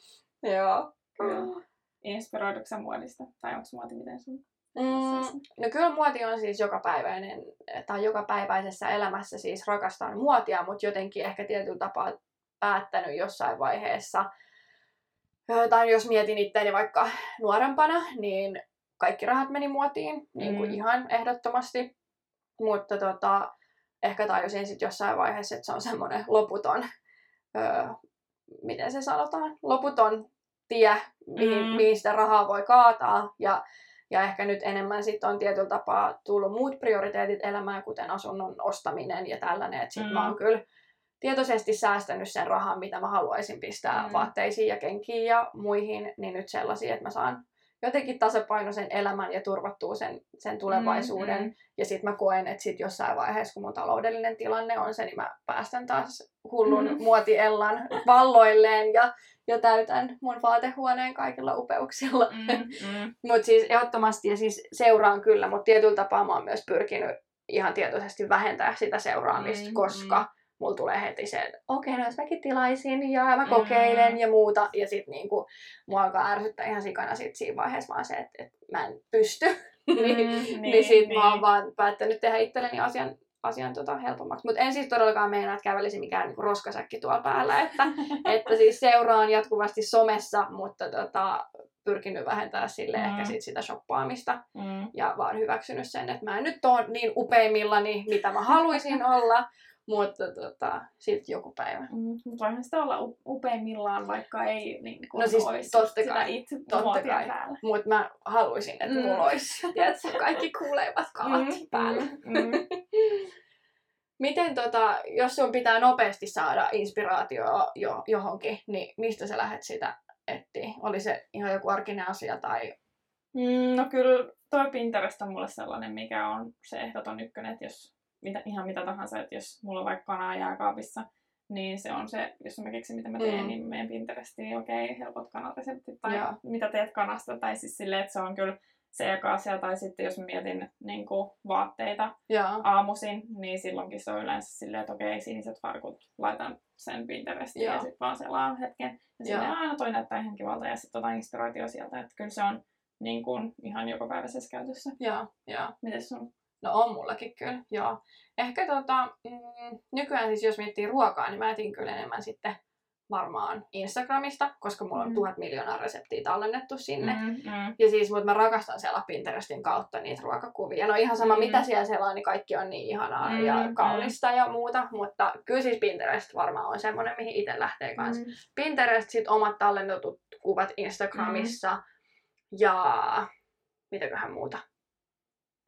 Joo, kyllä. Inspiroidutko sä muodista? Tai onko muoti miten sun? Mm, no kyllä muoti on siis jokapäiväinen, tai jokapäiväisessä elämässä siis rakastan muotia, mutta jotenkin ehkä tietyllä tapaa päättänyt jossain vaiheessa, tai jos mietin itseäni vaikka nuorempana, niin kaikki rahat meni muotiin, niin kuin mm. ihan ehdottomasti. Mutta tota, ehkä tajusin sitten jossain vaiheessa, että se on semmoinen loputon, öö, miten se sanotaan, loputon tie, mihin, mm. mihin sitä rahaa voi kaataa. Ja, ja ehkä nyt enemmän sitten on tietyllä tapaa tullut muut prioriteetit elämään, kuten asunnon ostaminen ja tällainen. Että sitten mm. mä oon kyllä tietoisesti säästänyt sen rahan, mitä mä haluaisin pistää mm. vaatteisiin ja kenkiin ja muihin, niin nyt sellaisia, että mä saan jotenkin tasapainoisen elämän ja turvattuu sen, sen tulevaisuuden. Mm-hmm. Ja sitten mä koen, että sit jossain vaiheessa, kun mun taloudellinen tilanne on se, niin mä päästän taas hullun mm-hmm. muotiellan valloilleen ja, ja täytän mun vaatehuoneen kaikilla upeuksilla. Mm-hmm. mutta siis ehdottomasti ja siis seuraan kyllä, mutta tietyllä tapaa mä oon myös pyrkinyt ihan tietoisesti vähentää sitä seuraamista, mm-hmm. koska mulla tulee heti se, että okei, okay, no jos mäkin tilaisin ja mä kokeilen mm. ja muuta. Ja sit niinku, mua alkaa ärsyttää ihan sikana sit siinä vaiheessa vaan se, että, että mä en pysty. Mm, niin, *laughs* niin, niin sit niin. mä oon niin. vaan päättänyt tehdä itselleni asian, asian tota helpommaksi. Mutta en siis todellakaan meinaa, että kävelisi mikään niinku roskasäkki tuolla *laughs* päällä. Että, että siis seuraan jatkuvasti somessa, mutta tota, pyrkinyt vähentää sille mm. ehkä sit sitä shoppaamista. Mm. Ja vaan hyväksynyt sen, että mä en nyt ole niin upeimmillani, mitä mä haluaisin olla. Mutta tota, sitten joku päivä. Mm, mutta voihan sitä olla upeimmillaan, vaikka ei niin kuin no siis olisi totta sitä kai, itse totta kai. Mutta mä haluaisin, että mm. mulla olisi tiedätkö, kaikki kuulevat kalat mm, päällä. Mm, mm. *laughs* Miten tota, jos sun pitää nopeasti saada inspiraatioa jo, johonkin, niin mistä sä lähdet sitä etsiä? Oli se ihan joku arkinen asia tai... Mm, no kyllä toi Pinterest on mulle sellainen, mikä on se ehdoton ykkönen, että jos mitä, ihan mitä tahansa, että jos mulla on vaikka kanaa jääkaapissa, niin se on se, jos mä keksin mitä mä teen, mm. niin menen Pinterestiin, okei, okay, helpot kanareseptit, tai ja. mitä teet kanasta, tai siis silleen, että se on kyllä se eka asia, tai sitten jos mietin niin kuin, vaatteita ja. aamuisin, niin silloinkin se on yleensä silleen, että okei, okay, siniset farkut, laitan sen Pinterestiin ja, ja sitten vaan selaan hetken. Ja sitten aina toi näyttää ihan kivalta, ja sitten otan inspiraatio sieltä, että kyllä se on niin kuin, ihan jokapäiväisessä käytössä. Joo, joo. Miten sun? No on mullakin kyllä, joo. Ehkä tota, mm, nykyään siis jos miettii ruokaa, niin mä etin kyllä enemmän sitten varmaan Instagramista, koska mulla on mm. tuhat miljoonaa reseptiä tallennettu sinne. Mm, mm. Ja siis, mutta mä rakastan siellä Pinterestin kautta niitä ruokakuvia. No ihan sama mm. mitä siellä selaa, niin kaikki on niin ihanaa mm, ja mm. kaunista mm. ja muuta. Mutta kyllä siis Pinterest varmaan on semmoinen, mihin itse lähtee kanssa. Mm. Pinterest, sit omat tallennetut kuvat Instagramissa mm. ja mitäköhän muuta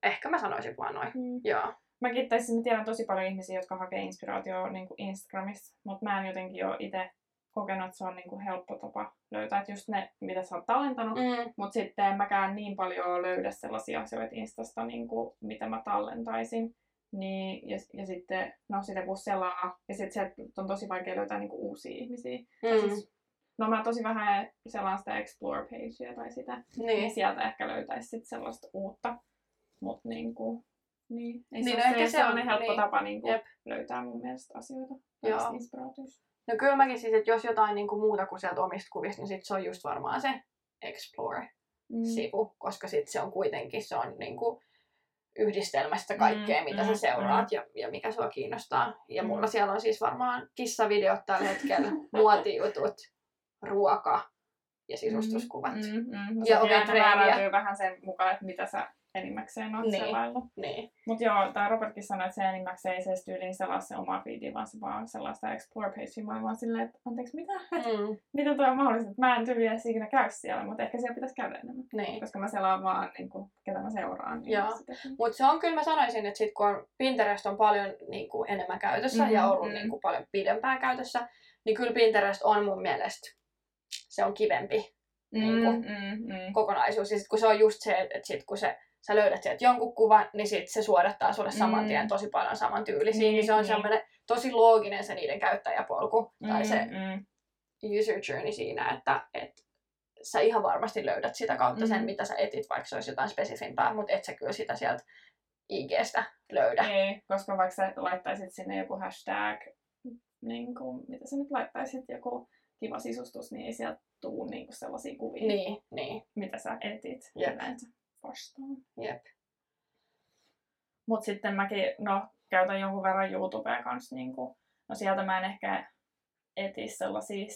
ehkä mä sanoisin vaan noin. Mm. Joo. Mäkin tässä mä tiedän tosi paljon ihmisiä, jotka hakee inspiraatioa niin kuin Instagramista, mutta mä en jotenkin ole itse kokenut, että se on niin kuin helppo tapa löytää, että just ne, mitä sä oot tallentanut, mm. mutta sitten en mäkään niin paljon löydä sellaisia asioita Instasta, niin kuin, mitä mä tallentaisin. Niin, ja, ja sitten, no sitä kun selaa, ja sitten se on tosi vaikea löytää niin kuin uusia ihmisiä. Mm. Siis, no mä tosi vähän selaan sitä explore-pagea tai sitä, niin, niin sieltä ehkä löytäisi sitten sellaista uutta mutta niinku, niin, ei niin, se, no se, se on helppo niin, tapa niinku löytää mun mielestä asioita Joo. inspiraatiosta. No kyllä mäkin siis, että jos jotain niinku muuta kuin sieltä omista kuvista, niin sit se on just varmaan se Explore-sivu, mm. koska sit se on kuitenkin se on niinku yhdistelmästä kaikkea, mm, mitä mm, sä seuraat mm. ja, ja mikä sua kiinnostaa. Ja mm. mulla siellä on siis varmaan kissavideot tällä hetkellä, *laughs* muotijutut, ruoka ja sisustuskuvat. Mm, mm, mm. Ja ovet vähän sen mukaan, että mitä sä enimmäkseen on niin. selaillut. Niin. Mutta joo, tämä Robertkin sanoi, että se enimmäkseen ei se tyyliin selaa se oma feedi, vaan se vaan sellaista explore pagea. Mä vaan silleen, että anteeksi, mitä? Mm. *laughs* mitä tuo on mahdollista? Mä en tyyliin edes ikinä käy siellä, mutta ehkä siellä pitäisi käydä enemmän. Niin. Koska mä selaan vaan, niin kuin, ketä mä seuraan. Niin. Mutta se on kyllä, mä sanoisin, että sit kun on, Pinterest on paljon niin kuin, enemmän käytössä mm-hmm. ja ollut mm-hmm. niin kuin, paljon pidempään käytössä, niin kyllä Pinterest on mun mielestä, se on kivempi mm, niin kuin, mm, mm. kokonaisuus. Ja sit, kun se on just se, että, että sit, kun se sä löydät sieltä jonkun kuvan, niin sit se suodattaa sulle saman tien mm. tosi paljon samantyylisiä. Niin, niin se on niin. semmoinen tosi looginen se niiden käyttäjäpolku mm, tai se mm. user journey siinä, että et sä ihan varmasti löydät sitä kautta sen, mm. mitä sä etit, vaikka se olisi jotain spesifimpää, mutta et sä kyllä sitä sieltä IGstä löydä. Ei, koska vaikka sä laittaisit sinne joku hashtag, niin kuin, mitä sä nyt laittaisit, joku kiva sisustus, niin ei sieltä tuu niinku sellaisia kuvia, Niin, niin. mitä sä etit yleensä vastaan. Jep. Mutta sitten mäkin, no, käytän jonkun verran YouTubea kanssa, niin kuin, no sieltä mä en ehkä eti sellaisia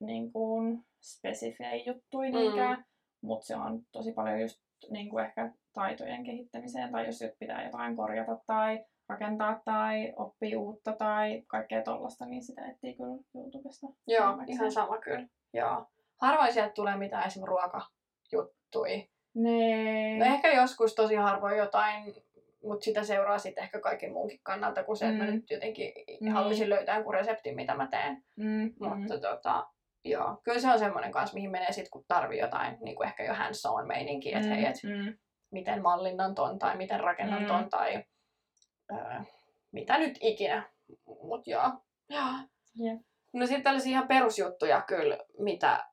niin kuin, spesifejä juttuja Mm. niinkään, mutta se on tosi paljon just niin kuin ehkä taitojen kehittämiseen, tai jos pitää jotain korjata tai rakentaa tai oppia uutta tai kaikkea tollasta, niin sitä etsii kyllä YouTubesta. Joo, enimmäkseen. ihan sama kyllä. Joo. Harvoin sieltä tulee mitään esimerkiksi ruokajuttui. Nee. No ehkä joskus tosi harvoin jotain, mutta sitä seuraa sitten ehkä kaiken muunkin kannalta, kuin se, että mä Mm. nyt jotenkin Niin. haluaisin löytää jonkun reseptin, mitä mä teen. Mm, Mutta tota, joo, kyllä se on semmoinen kanssa, mihin menee sitten, kun tarvii jotain niin kuin ehkä jo hands on meininkiä, että hei, et mm, miten mallinnan ton tai miten rakennan Mm. ton tai öö, mitä nyt ikinä. Mut joo. joo. Jep. No sitten tällaisia ihan perusjuttuja kyllä, mitä,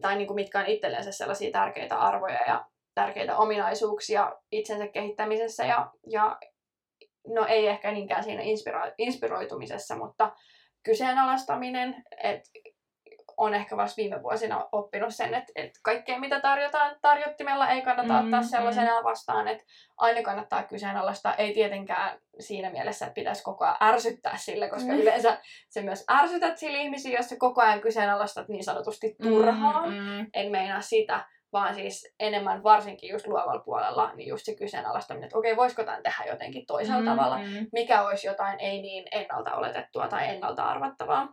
tai niinku mitkä on itsellensä sellaisia tärkeitä arvoja ja tärkeitä ominaisuuksia itsensä kehittämisessä ja, ja no ei ehkä niinkään siinä inspiro, inspiroitumisessa, mutta kyseenalaistaminen, että on ehkä vasta viime vuosina oppinut sen, että, että kaikkea mitä tarjotaan tarjottimella ei kannata Mm, mm, ottaa mm. sellaisenaan vastaan, että aina kannattaa kyseenalaistaa. Ei tietenkään siinä mielessä, että pitäisi koko ajan ärsyttää sille, koska Mm. yleensä se myös ärsytät sille ihmisiä, jos sä koko ajan kyseenalaistat niin sanotusti turhaan. Mm, mm, En meinaa sitä, vaan siis enemmän varsinkin just luovalla puolella, niin just se kyseenalaistaminen, että okei, voisiko tämän tehdä jotenkin toisella mm, tavalla. Mm, Mikä olisi jotain ei niin ennalta oletettua tai ennalta arvattavaa.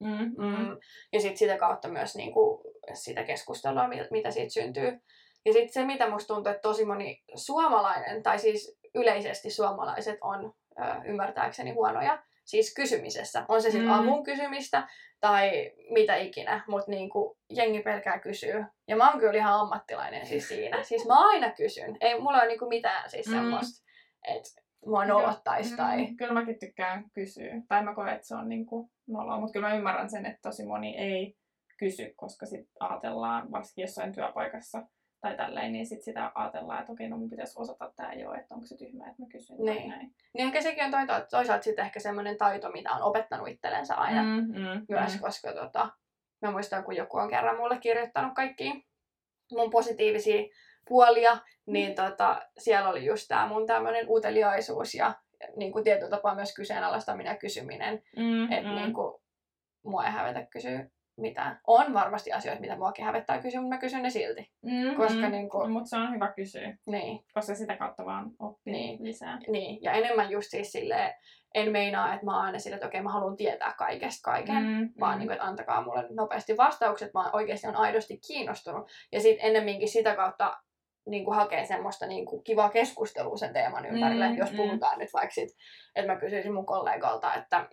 Mm, mm, Mm. Ja sitten sitä kautta myös niinku sitä keskustelua, mi- mitä siitä syntyy. Ja sitten se, mitä musta tuntuu, että tosi moni suomalainen, tai siis yleisesti suomalaiset on ö, ymmärtääkseni huonoja, siis kysymisessä. On se sitten Mm. mm. avun kysymistä tai mitä ikinä, mutta niinku, jengi pelkää kysyä. Ja mä oon kyllä ihan ammattilainen siis siinä. *laughs* Siis mä aina kysyn. Ei mulla ole niinku mitään siis Mm. semmoista, että mua nolottaisi tai... Mm, kyllä mäkin tykkään kysyä. Tai mä koen, että se on niinku noloa, mutta kyllä mä ymmärrän sen, että tosi moni ei kysy, koska sit ajatellaan, varsinkin jossain työpaikassa tai tälleen, niin sit sitä ajatellaan, että okei, no mun pitäisi osata tää jo, että onko se tyhmä, että mä kysyn tai Niin. näin. Niin ehkä sekin on toisaalta, toisaalta sitten ehkä semmoinen taito, mitä on opettanut itsellensä aina. Mm, mm, myös, mm. koska tota, mä muistan, kun joku on kerran mulle kirjoittanut kaikki mun positiivisia puolia, niin Mm. tota, siellä oli just tää mun tämmönen uteliaisuus ja niin kuin tietyllä tapaa myös kyseenalaistaminen ja kysyminen. Mm, Että mm. niin kuin, mua ei hävetä kysyä mitään. On varmasti asioita, mitä muakin hävettää kysyä, mutta mä kysyn ne silti. Mm, koska mm. niinku- Mutta se on hyvä kysyä, Niin, koska sitä kautta vaan oppii Niin. lisää. niin. Ja enemmän just siis silleen, en meinaa, että mä oon aina silleen, että okei, mä haluan tietää kaikesta kaiken. Mm, vaan mm. niin kuin, että antakaa mulle nopeasti vastaukset, vaan oikeasti on aidosti kiinnostunut. Ja sitten ennemminkin sitä kautta niin kuin hakee semmoista niin kuin kivaa keskustelua sen teeman ympärille, Mm, jos mm. puhutaan nyt vaikka sit, että mä kysyisin mun kollegalta, että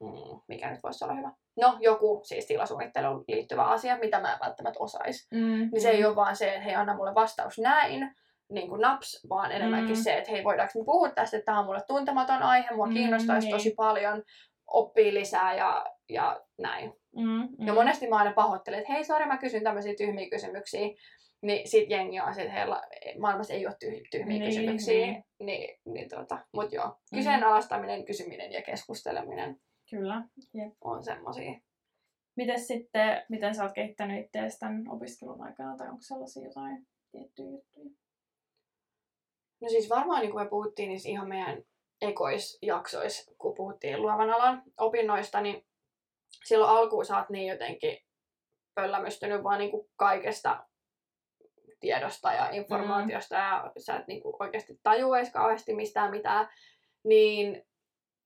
mm, mikä nyt voisi olla hyvä. No, joku siis tilasuunnitteluun liittyvä asia, mitä mä en välttämättä osais. Mm, Niin se ei ole vaan se, että hei, anna mulle vastaus näin, niin kuin naps, vaan enemmänkin Mm. se, että hei, voidaanko me puhua tästä, että tämä on mulle tuntematon aihe, mua Mm, kiinnostaisi niin. tosi paljon, oppii lisää ja, ja näin. Mm, mm. Ja monesti mä aina pahoittelen, että hei, sori, mä kysyn tämmöisiä tyhmiä kysymyksiä. Niin sit jengi on sit, heillä maailmassa ei ole tyh- tyhmiä Niin, kysymyksiä. niin. Niin, niin tota, mut joo, Mm. kyseenalaistaminen, kysyminen ja keskusteleminen Kyllä. Jep. on semmosia. Miten sitten, miten sä oot kehittänyt itseäsi tämän opiskelun aikana, tai onko sellaisia jotain tiettyjä juttuja? No siis varmaan niin kuin me puhuttiin niin ihan meidän ekoisjaksoissa, kun puhuttiin luovan alan opinnoista, niin silloin alkuun sä oot niin jotenkin pöllämystynyt vaan niin kuin kaikesta tiedosta ja informaatiosta ja sä et niin kuin oikeasti tajua edes kauheasti mistään mitään, niin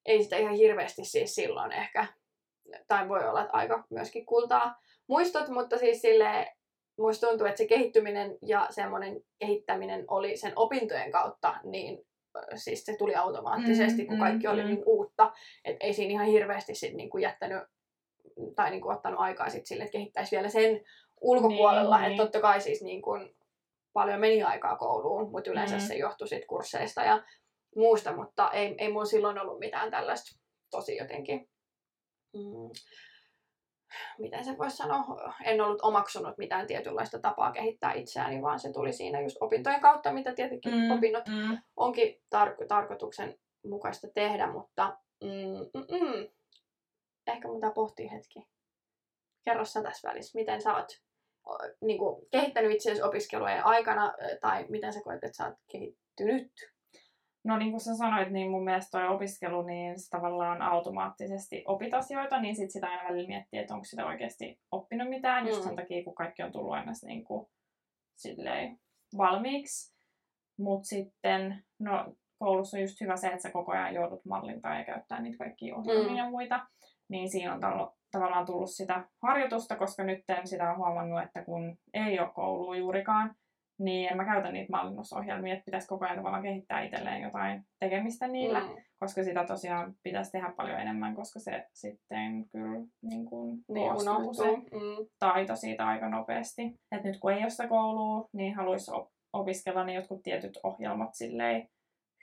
ei sitä ihan hirveästi siis silloin ehkä, tai voi olla, että aika myöskin kultaa muistot, mutta siis silleen, musta tuntuu, että se kehittyminen ja semmoinen kehittäminen oli sen opintojen kautta, niin siis se tuli automaattisesti, Mm, kun kaikki mm, oli mm. niin uutta, että ei siinä ihan hirveästi sit niinku jättänyt tai niinku ottanut aikaa sit sille, että kehittäisi vielä sen ulkopuolella, Niin, että niin. totta kai siis niinku paljon meni aikaa kouluun, mutta yleensä Mm. se johtui sit kursseista ja muusta, mutta ei, ei mulla silloin ollut mitään tällaista tosi jotenkin mm, miten se voisi sanoa, en ollut omaksunut mitään tietynlaista tapaa kehittää itseäni, vaan se tuli siinä just opintojen kautta, mitä tietenkin mm. opinnot mm. onkin tar- tarkoituksen mukaista tehdä, mutta mm, mm, mm. Ehkä mun pitää pohtia hetki. kerro sä tässä välissä, miten sä oot niin kuin, kehittänyt itseäsi opiskelujen aikana, tai miten sä koet, että sä oot kehittynyt? No niin kuin sä sanoit, niin mun mielestä toi opiskelu, niin se tavallaan automaattisesti opit asioita, niin sit sitä aina välillä miettii, että onko sitä oikeasti oppinut mitään, mm. just sen takia, kun kaikki on tullut aina niin kuin, silleen valmiiksi. Mutta sitten, no koulussa on just hyvä se, että sä koko ajan joudut mallintaa ja käyttää niitä kaikkia ohjelmia mm. ja muita. Niin siinä on tallo, tavallaan tullut sitä harjoitusta, koska nyt sitä on huomannut, että kun ei ole koulua juurikaan, niin en mä käytä niitä mallinnusohjelmia, että pitäisi koko ajan tavallaan kehittää itselleen jotain tekemistä niillä, mm. koska sitä tosiaan pitäisi tehdä paljon enemmän, koska se sitten kyllä niin kuin niin, unohtuu se mm. taito siitä aika nopeasti. Et nyt kun ei ole sitä koulua, niin haluaisi op- opiskella ne jotkut tietyt ohjelmat silleen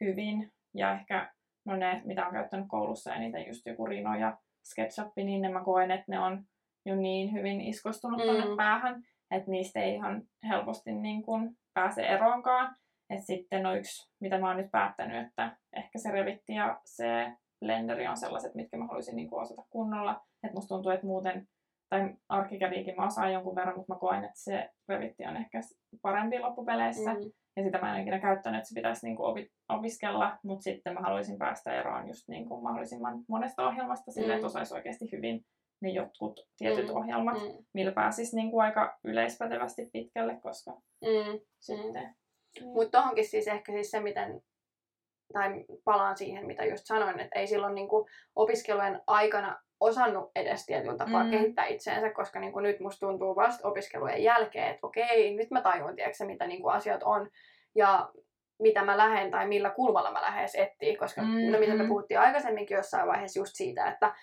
hyvin, ja ehkä no ne, mitä on käyttänyt koulussa, niitä just joku Rino ja SketchUp, niin ne mä koen, että ne on jo niin hyvin iskostunut mm. tuonne päähän, että niistä ei ihan helposti niin kuin pääse eroonkaan. Et sitten on yksi, mitä mä oon nyt päättänyt, että ehkä se revitti ja se blenderi on sellaiset, mitkä mä haluaisin niin kuin osata kunnolla. Että musta tuntuu, että muuten, tai arkikädiikin mä osaan jonkun verran, mutta mä koen, että se revitti on ehkä parempi loppupeleissä. Mm. Ja sitä mä en ikinä käyttänyt, että se pitäisi niin kuin opi- opiskella, mutta sitten mä haluaisin päästä eroon just niin kuin mahdollisimman monesta ohjelmasta mm. silleen, että osaisi oikeasti hyvin ne jotkut tietyt mm. ohjelmat, mm. millä pääsisi niin kuin aika yleispätevästi pitkälle, koska mm. sitten... Mm. Mutta tohonkin siis ehkä siis se, miten, tai palaan siihen, mitä just sanoin, että ei silloin niin kuin opiskelujen aikana osannut edes tietyllä tapaa mm. kehittää itseensä, koska niin kuin nyt musta tuntuu vasta opiskelujen jälkeen, että okei, nyt mä tajun, tiedätkö, mitä niin kuin asiat on, ja mitä mä lähden tai millä kulmalla mä lähden etsiä, koska mm, no, mitä me puhuttiin aikaisemminkin jossain vaiheessa just siitä, että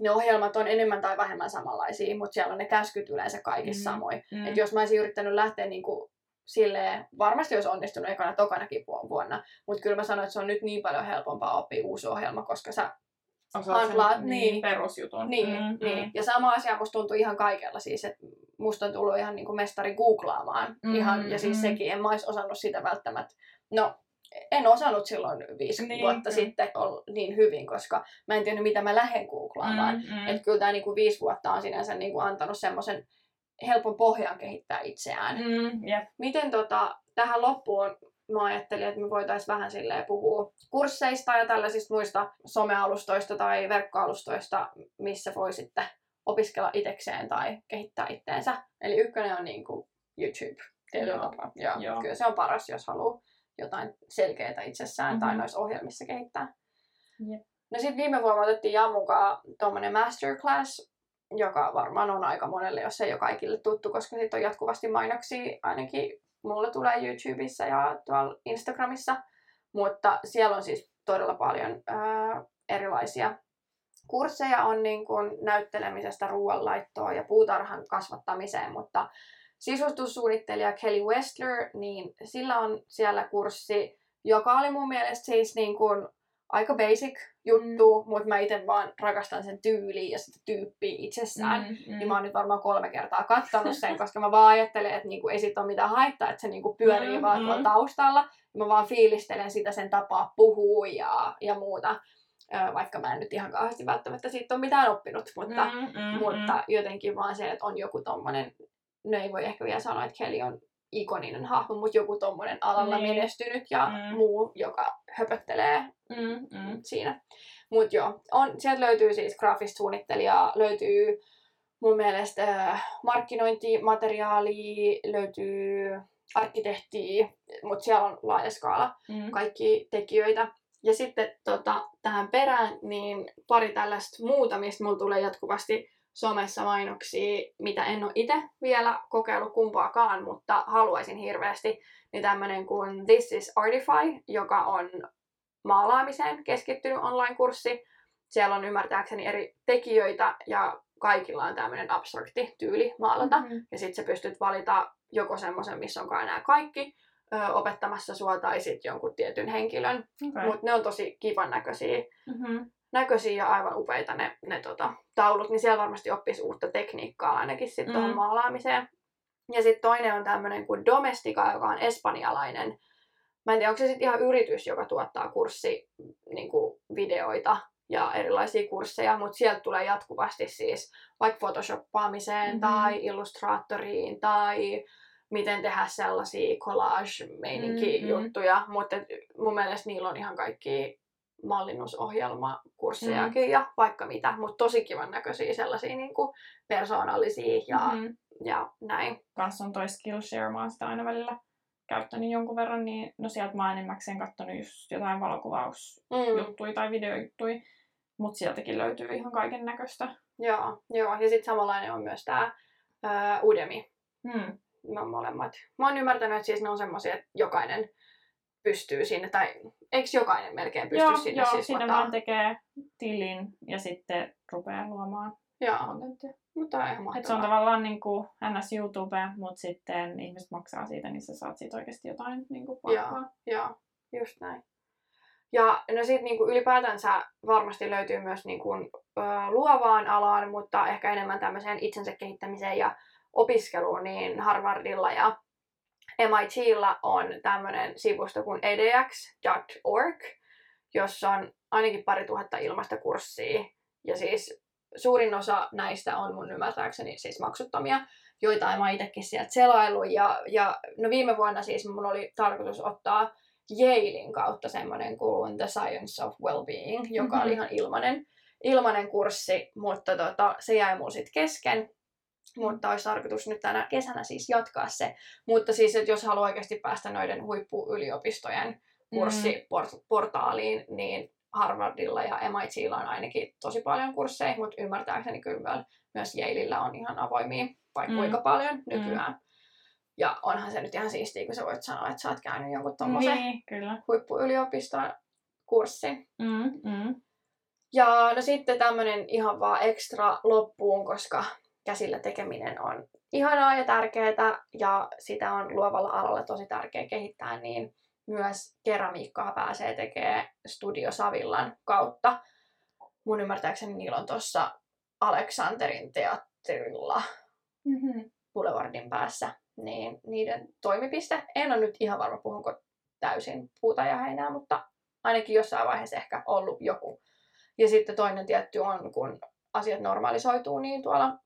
ne ohjelmat on enemmän tai vähemmän samanlaisia, mutta siellä on ne käskyt yleensä kaikissa mm, samoin. Mm. Et jos mä olisin yrittänyt lähteä niinku silleen, varmasti olisi onnistunut ekana tokanakin vuonna, mutta kyllä mä sanoin, että se on nyt niin paljon helpompaa oppia uusi ohjelma, koska sä handlaat niin, niin, perusjutun. Niin, mm, niin. Mm. Ja sama asia musta tuntuu ihan kaikella siis, että musta on tullut ihan niin kuin mestari googlaamaan. Mm, ihan, ja siis mm. sekin, en mä olisi osannut sitä välttämättä. No, en osannut silloin viisi niin, vuotta mm. sitten niin hyvin, koska mä en tiennyt, mitä mä lähden googlaamaan. Mm, mm. Että kyllä tämä niinku viisi vuotta on sinänsä niinku antanut semmoisen helpon pohjan kehittää itseään. Mm, yep. Miten tota, tähän loppuun mä ajattelin, että me voitaisiin vähän silleen puhua kursseista ja tällaisista muista somealustoista tai verkkoalustoista, missä voi sitten opiskella itsekseen tai kehittää itteensä. Eli ykkönen on niin kuin YouTube tietyllä tapaa. Joo. Joo. Kyllä se on paras, jos haluaa jotain selkeää itsessään mm-hmm. tai noissa ohjelmissa kehittää. Yep. No sitten viime vuonna otettiin Jammukaan tuommoinen masterclass, joka varmaan on aika monelle, jos ei ole kaikille tuttu, koska sitten on jatkuvasti mainoksia, ainakin mulle tulee YouTubessa ja tuolla Instagramissa, mutta siellä on siis todella paljon ää, erilaisia kursseja on niin kuin näyttelemisestä ruoanlaittoa ja puutarhan kasvattamiseen, mutta sisustussuunnittelija Kelly Westler, niin sillä on siellä kurssi, joka oli mun mielestä siis niin kuin aika basic juttu, mm. mutta mä itse vaan rakastan sen tyyliä ja sitä tyyppiä itsessään. Mm, mm. Niin mä oon nyt varmaan kolme kertaa kattonut sen, koska mä vaan ajattelen, että niinku ei sit ole mitään haittaa, että se niinku pyörii mm, vaan tuolla mm. taustalla. Ja mä vaan fiilistelen sitä sen tapaa puhua ja, ja muuta. Vaikka mä en nyt ihan kauheasti välttämättä siitä ole mitään oppinut, mutta, mm, mm, mutta mm. jotenkin vaan se, että on joku tommonen no ei voi ehkä vielä sanoa, että Kelly on ikoninen hahmo, mutta joku tommonen alalla niin. menestynyt ja mm. muu, joka höpöttelee mm, mm. siinä. Mutta joo, on, sieltä löytyy siis graafista suunnittelijaa, löytyy mun mielestä äh, markkinointimateriaalia, löytyy arkkitehtiä, mutta siellä on laaja skaala mm. kaikki tekijöitä. Ja sitten tota, tähän perään, niin pari tällaista muuta, mistä mulla tulee jatkuvasti somessa mainoksia, mitä en ole itse vielä kokeillut kumpaakaan, mutta haluaisin hirveästi, niin tämmöinen kuin This is Artify, joka on maalaamiseen keskittynyt online-kurssi. Siellä on ymmärtääkseni eri tekijöitä ja kaikilla on tämmöinen abstrakti tyyli maalata. Mm-hmm. Ja sitten sä pystyt valita joko semmoisen, missä onkaan nämä kaikki ö, opettamassa sua tai sitten jonkun tietyn henkilön. Okay. Mutta ne on tosi kivan näköisiä. Mm-hmm näköisiä ja aivan upeita ne, ne tota, taulut, niin siellä varmasti oppisi uutta tekniikkaa ainakin sitten mm. maalaamiseen. Ja sitten toinen on tämmöinen kuin Domestika, joka on espanjalainen. Mä en tiedä, onko se sitten ihan yritys, joka tuottaa kurssi niin kuin videoita ja erilaisia kursseja, mutta sieltä tulee jatkuvasti siis vaikka photoshoppaamiseen Mhm. tai illustraattoriin tai miten tehdä sellaisia collage-meininki-juttuja, mutta et mun mielestä niillä on ihan kaikki mallinnusohjelmakurssejakin ja vaikka mitä, mutta tosi kivan näköisiä sellaisia niin kuin persoonallisia ja, Mm-hmm. ja näin. Kans on toi Skillshare, mä oon sitä aina välillä käyttänyt jonkun verran, niin no sieltä mä oon enimmäkseen kattonut just jotain valokuvausjuttuja Mm, tai videojuttuja, mutta sieltäkin löytyy ihan kaiken näköistä. joo, joo, ja sitten samanlainen on myös tämä Udemy. Ne on molemmat. Mä oon ymmärtänyt, että siis ne on semmoisia, että jokainen pystyy sinne, tai eikö jokainen melkein pysty Joo, sinne joo siis lataa? vaan tekee tilin ja sitten rupeaa luomaan Joo, mutta on ihan Et se on tavallaan niin kuin ns. YouTube, mutta sitten ihmiset maksaa siitä, niin sä saat siitä oikeasti jotain niin kuin palkkaa. Joo, just näin. Ja no sit niinku ylipäätänsä varmasti löytyy myös niinku, ö, luovaan alaan, mutta ehkä enemmän tämmöiseen itsensä kehittämiseen ja opiskeluun, niin Harvardilla ja MITllä on tämmöinen sivusto kuin edx.org, jossa on ainakin pari tuhatta ilmaista kurssia. Ja siis suurin osa näistä on mun ymmärtääkseni siis maksuttomia. Joitain mä itsekin sieltä selaillut. Ja, ja no viime vuonna siis mun oli tarkoitus ottaa Yalein kautta semmoinen kuin The Science of Wellbeing, joka oli Mhm. ihan ilmainen, ilmainen kurssi, mutta tota, se jäi mulla sitten kesken. Mutta olisi tarkoitus nyt tänä kesänä siis jatkaa se. Mutta siis, että jos haluaa oikeasti päästä noiden huippuyliopistojen kurssiportaaliin, niin Harvardilla ja MITillä on ainakin tosi paljon kursseja, mutta ymmärtääkseni kyllä myös- Yaleillä on ihan avoimia vaikka Mm. kuinka paljon nykyään. Ja onhan se nyt ihan siistiä, kun sä voit sanoa, että sä oot käynyt jonkun tommosen Niin, kyllä. huippuyliopiston kurssin. Mm, mm. Ja no sitten tämmönen ihan vaan ekstra loppuun, koska käsillä tekeminen on ihanaa ja tärkeää ja sitä on luovalla alalla tosi tärkeä kehittää, niin myös keramiikkaa pääsee tekemään Studio Savillan kautta. Mun ymmärtääkseni niillä on tuossa Aleksanterin teatterilla Mm-hmm. Boulevardin päässä niin niiden toimipiste. En ole nyt ihan varma, puhunko täysin puuta ja heinää, mutta ainakin jossain vaiheessa ehkä ollut joku. Ja sitten toinen tietty on, kun asiat normalisoituu, niin tuolla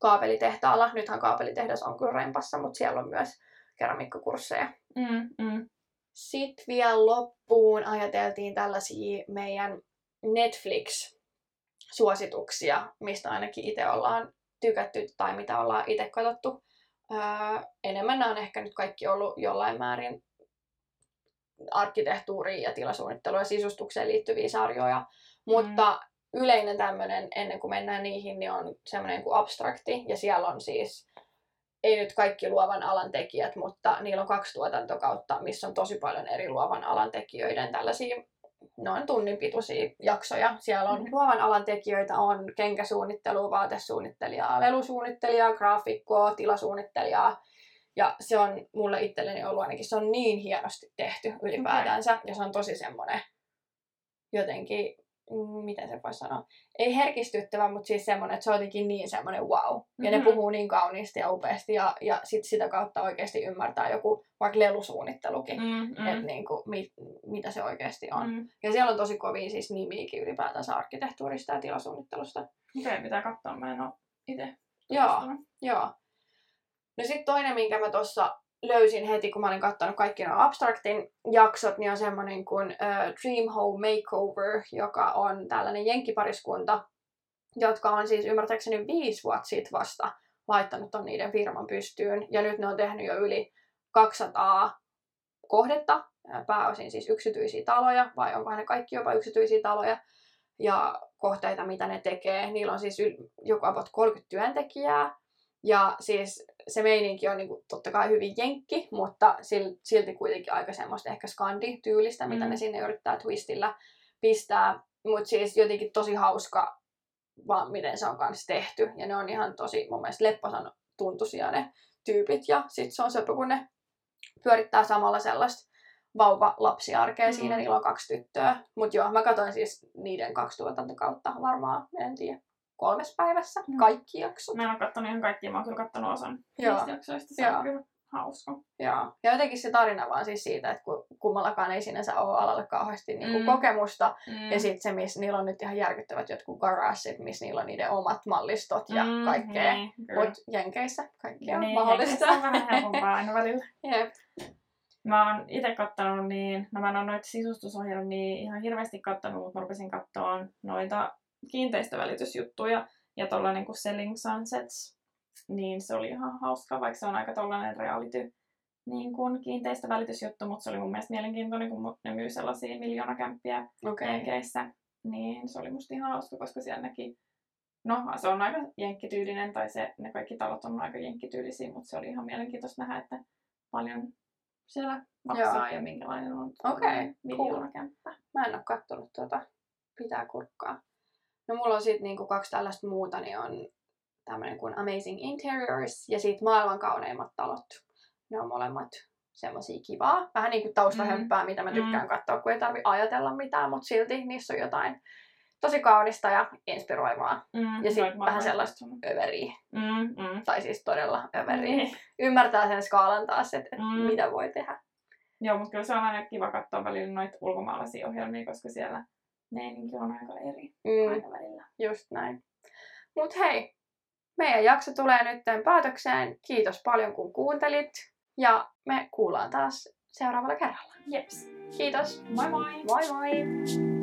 kaapelitehtaalla, nythän kaapelitehdas on kyllä rempassa, mutta siellä on myös keramiikkakursseja. Mm, mm. Sitten vielä loppuun ajateltiin tällaisia meidän Netflix-suosituksia, mistä ainakin itse ollaan tykätty tai mitä ollaan itse katsottu. Öö, enemmän nämä on ehkä nyt kaikki ollut jollain määrin arkkitehtuuriin ja tilasuunnitteluun ja sisustukseen liittyviä sarjoja. Mutta yleinen tämmöinen, ennen kuin mennään niihin, niin on semmoinen kuin abstrakti. Ja siellä on siis, ei nyt kaikki luovan alan tekijät, mutta niillä on kaksi tuotantokautta, missä on tosi paljon eri luovan alan tekijöiden tällaisia noin tunnin pituisia jaksoja. Siellä on Mhm. luovan alan tekijöitä, on kenkäsuunnittelua, vaatesuunnittelijaa, lelusuunnittelijaa, graafikkoa, tilasuunnittelijaa. Ja se on mulle itselleni ollut ainakin, se on niin hienosti tehty ylipäätänsä. Ja se on tosi semmoinen jotenkin, miten se voi sanoa, ei herkistyttävä, mutta siis semmoinen, että se on jotenkin niin semmoinen wow. Ja ne Mhm. puhuu niin kauniisti ja upeasti ja, ja sit sitä kautta oikeasti ymmärtää joku vaikka lelusuunnittelukin. Mm, Mm. mm. Että niinku, mit, mitä se oikeasti on. Mm. Mm. Ja siellä on tosi kovia siis nimiäkin ylipäätänsä arkkitehtuurista ja tilasuunnittelusta. Okei, pitää katsoa, mä en oo itse Joo. Joo. No sitten toinen, minkä mä tuossa löysin heti, kun mä olin katsonut kaikki nuo Abstractin jaksot, niin on semmoinen kuin uh, Dream Home Makeover, joka on tällainen jenkkipariskunta, jotka on siis ymmärtääkseni viisi vuotta sitten vasta laittanut ton niiden firman pystyyn. Ja nyt ne on tehnyt jo yli 200 kohdetta, ää, pääosin siis yksityisiä taloja, vai onko ne kaikki jopa yksityisiä taloja, ja kohteita, mitä ne tekee. Niillä on siis joku about 30 työntekijää, ja siis se meininki on niinku totta kai hyvin jenkki, mutta sil- silti kuitenkin aika semmoista ehkä skandi-tyylistä, mitä Mm. ne sinne yrittää twistillä pistää. Mutta siis jotenkin tosi hauska vaan miten se on kanssa tehty. Ja ne on ihan tosi mun mielestä lepposan tuntuisia ne tyypit. Ja sit se on söpö, kun ne pyörittää samalla sellaista vauva-lapsiarkea. Mm. Siinä niillä on kaksi tyttöä. Mutta joo, mä katsoin siis niiden kaksi tuotantokautta varmaan, en tiedä, kolmes päivässä. Mm. Kaikki jaksot. Mä en oo kattonut ihan kaikkia, mä oon kyllä kattonut osan Joo. niistä jaksoista. Se Joo. on kyllä hauska. Joo. Ja jotenkin se tarina vaan siis siitä, että kun kummallakaan ei sinänsä ole alalle kauheasti niinku Mm. kokemusta. Mm. Ja sitten se, missä niillä on nyt ihan järkyttävät jotkut garageit, missä niillä on niiden omat mallistot ja Mm, kaikkea. Niin. Mutta Jenkeissä kaikki on niin, mahdollista. On vähän helpompaa aina välillä. *laughs* Jep. Mä oon itse kattonut niin, no mä en ole noita sisustusohjelmia ihan hirveästi kattonut, mutta mä rupesin katsoa noita kiinteistövälitysjuttuja ja tuolla niinku Selling Sunsets, niin se oli ihan hauska, vaikka se on aika tollainen reality niin kuin kiinteistövälitysjuttu, mutta se oli mun mielestä mielenkiintoinen, kun ne myy sellaisia miljoonakämppiä Okei. Jenkeissä, niin se oli musta ihan hauska, koska siellä näki, no se on aika jenkkityylinen, tai se, ne kaikki talot on aika jenkkityylisiä, mutta se oli ihan mielenkiintoista nähdä, että paljon siellä maksaa ja minkälainen on Okei, tuollainen miljoonakämppä. Mä en oo kattonut tuota. Pitää kurkkaa. No mulla on sitten niinku kaksi tällaista muuta, niin on tämmönen kuin Amazing Interiors ja sitten maailman kauneimmat talot. Ne on molemmat semmosia kivaa. Vähän niinku taustahömppää, mitä mä tykkään Mm. katsoa, kun ei tarvi ajatella mitään, mutta silti niissä on jotain tosi kaunista ja inspiroivaa Mm, Ja sit noit mä vähän sellaista överiä. Mm, mm. Tai siis todella överiä. Niin. Ymmärtää sen skaalan taas, että et Mm. mitä voi tehdä. Joo, mutta kyllä se on aina kiva katsoa välillä noita ulkomaalaisia ohjelmia, koska siellä meininki on aika eri Mm. aina välillä. Just näin. Mut hei, meidän jakso tulee nyt päätökseen. Kiitos paljon kun kuuntelit. Ja me kuullaan taas seuraavalla kerralla. Jeps. Kiitos. Moi moi! Moi moi!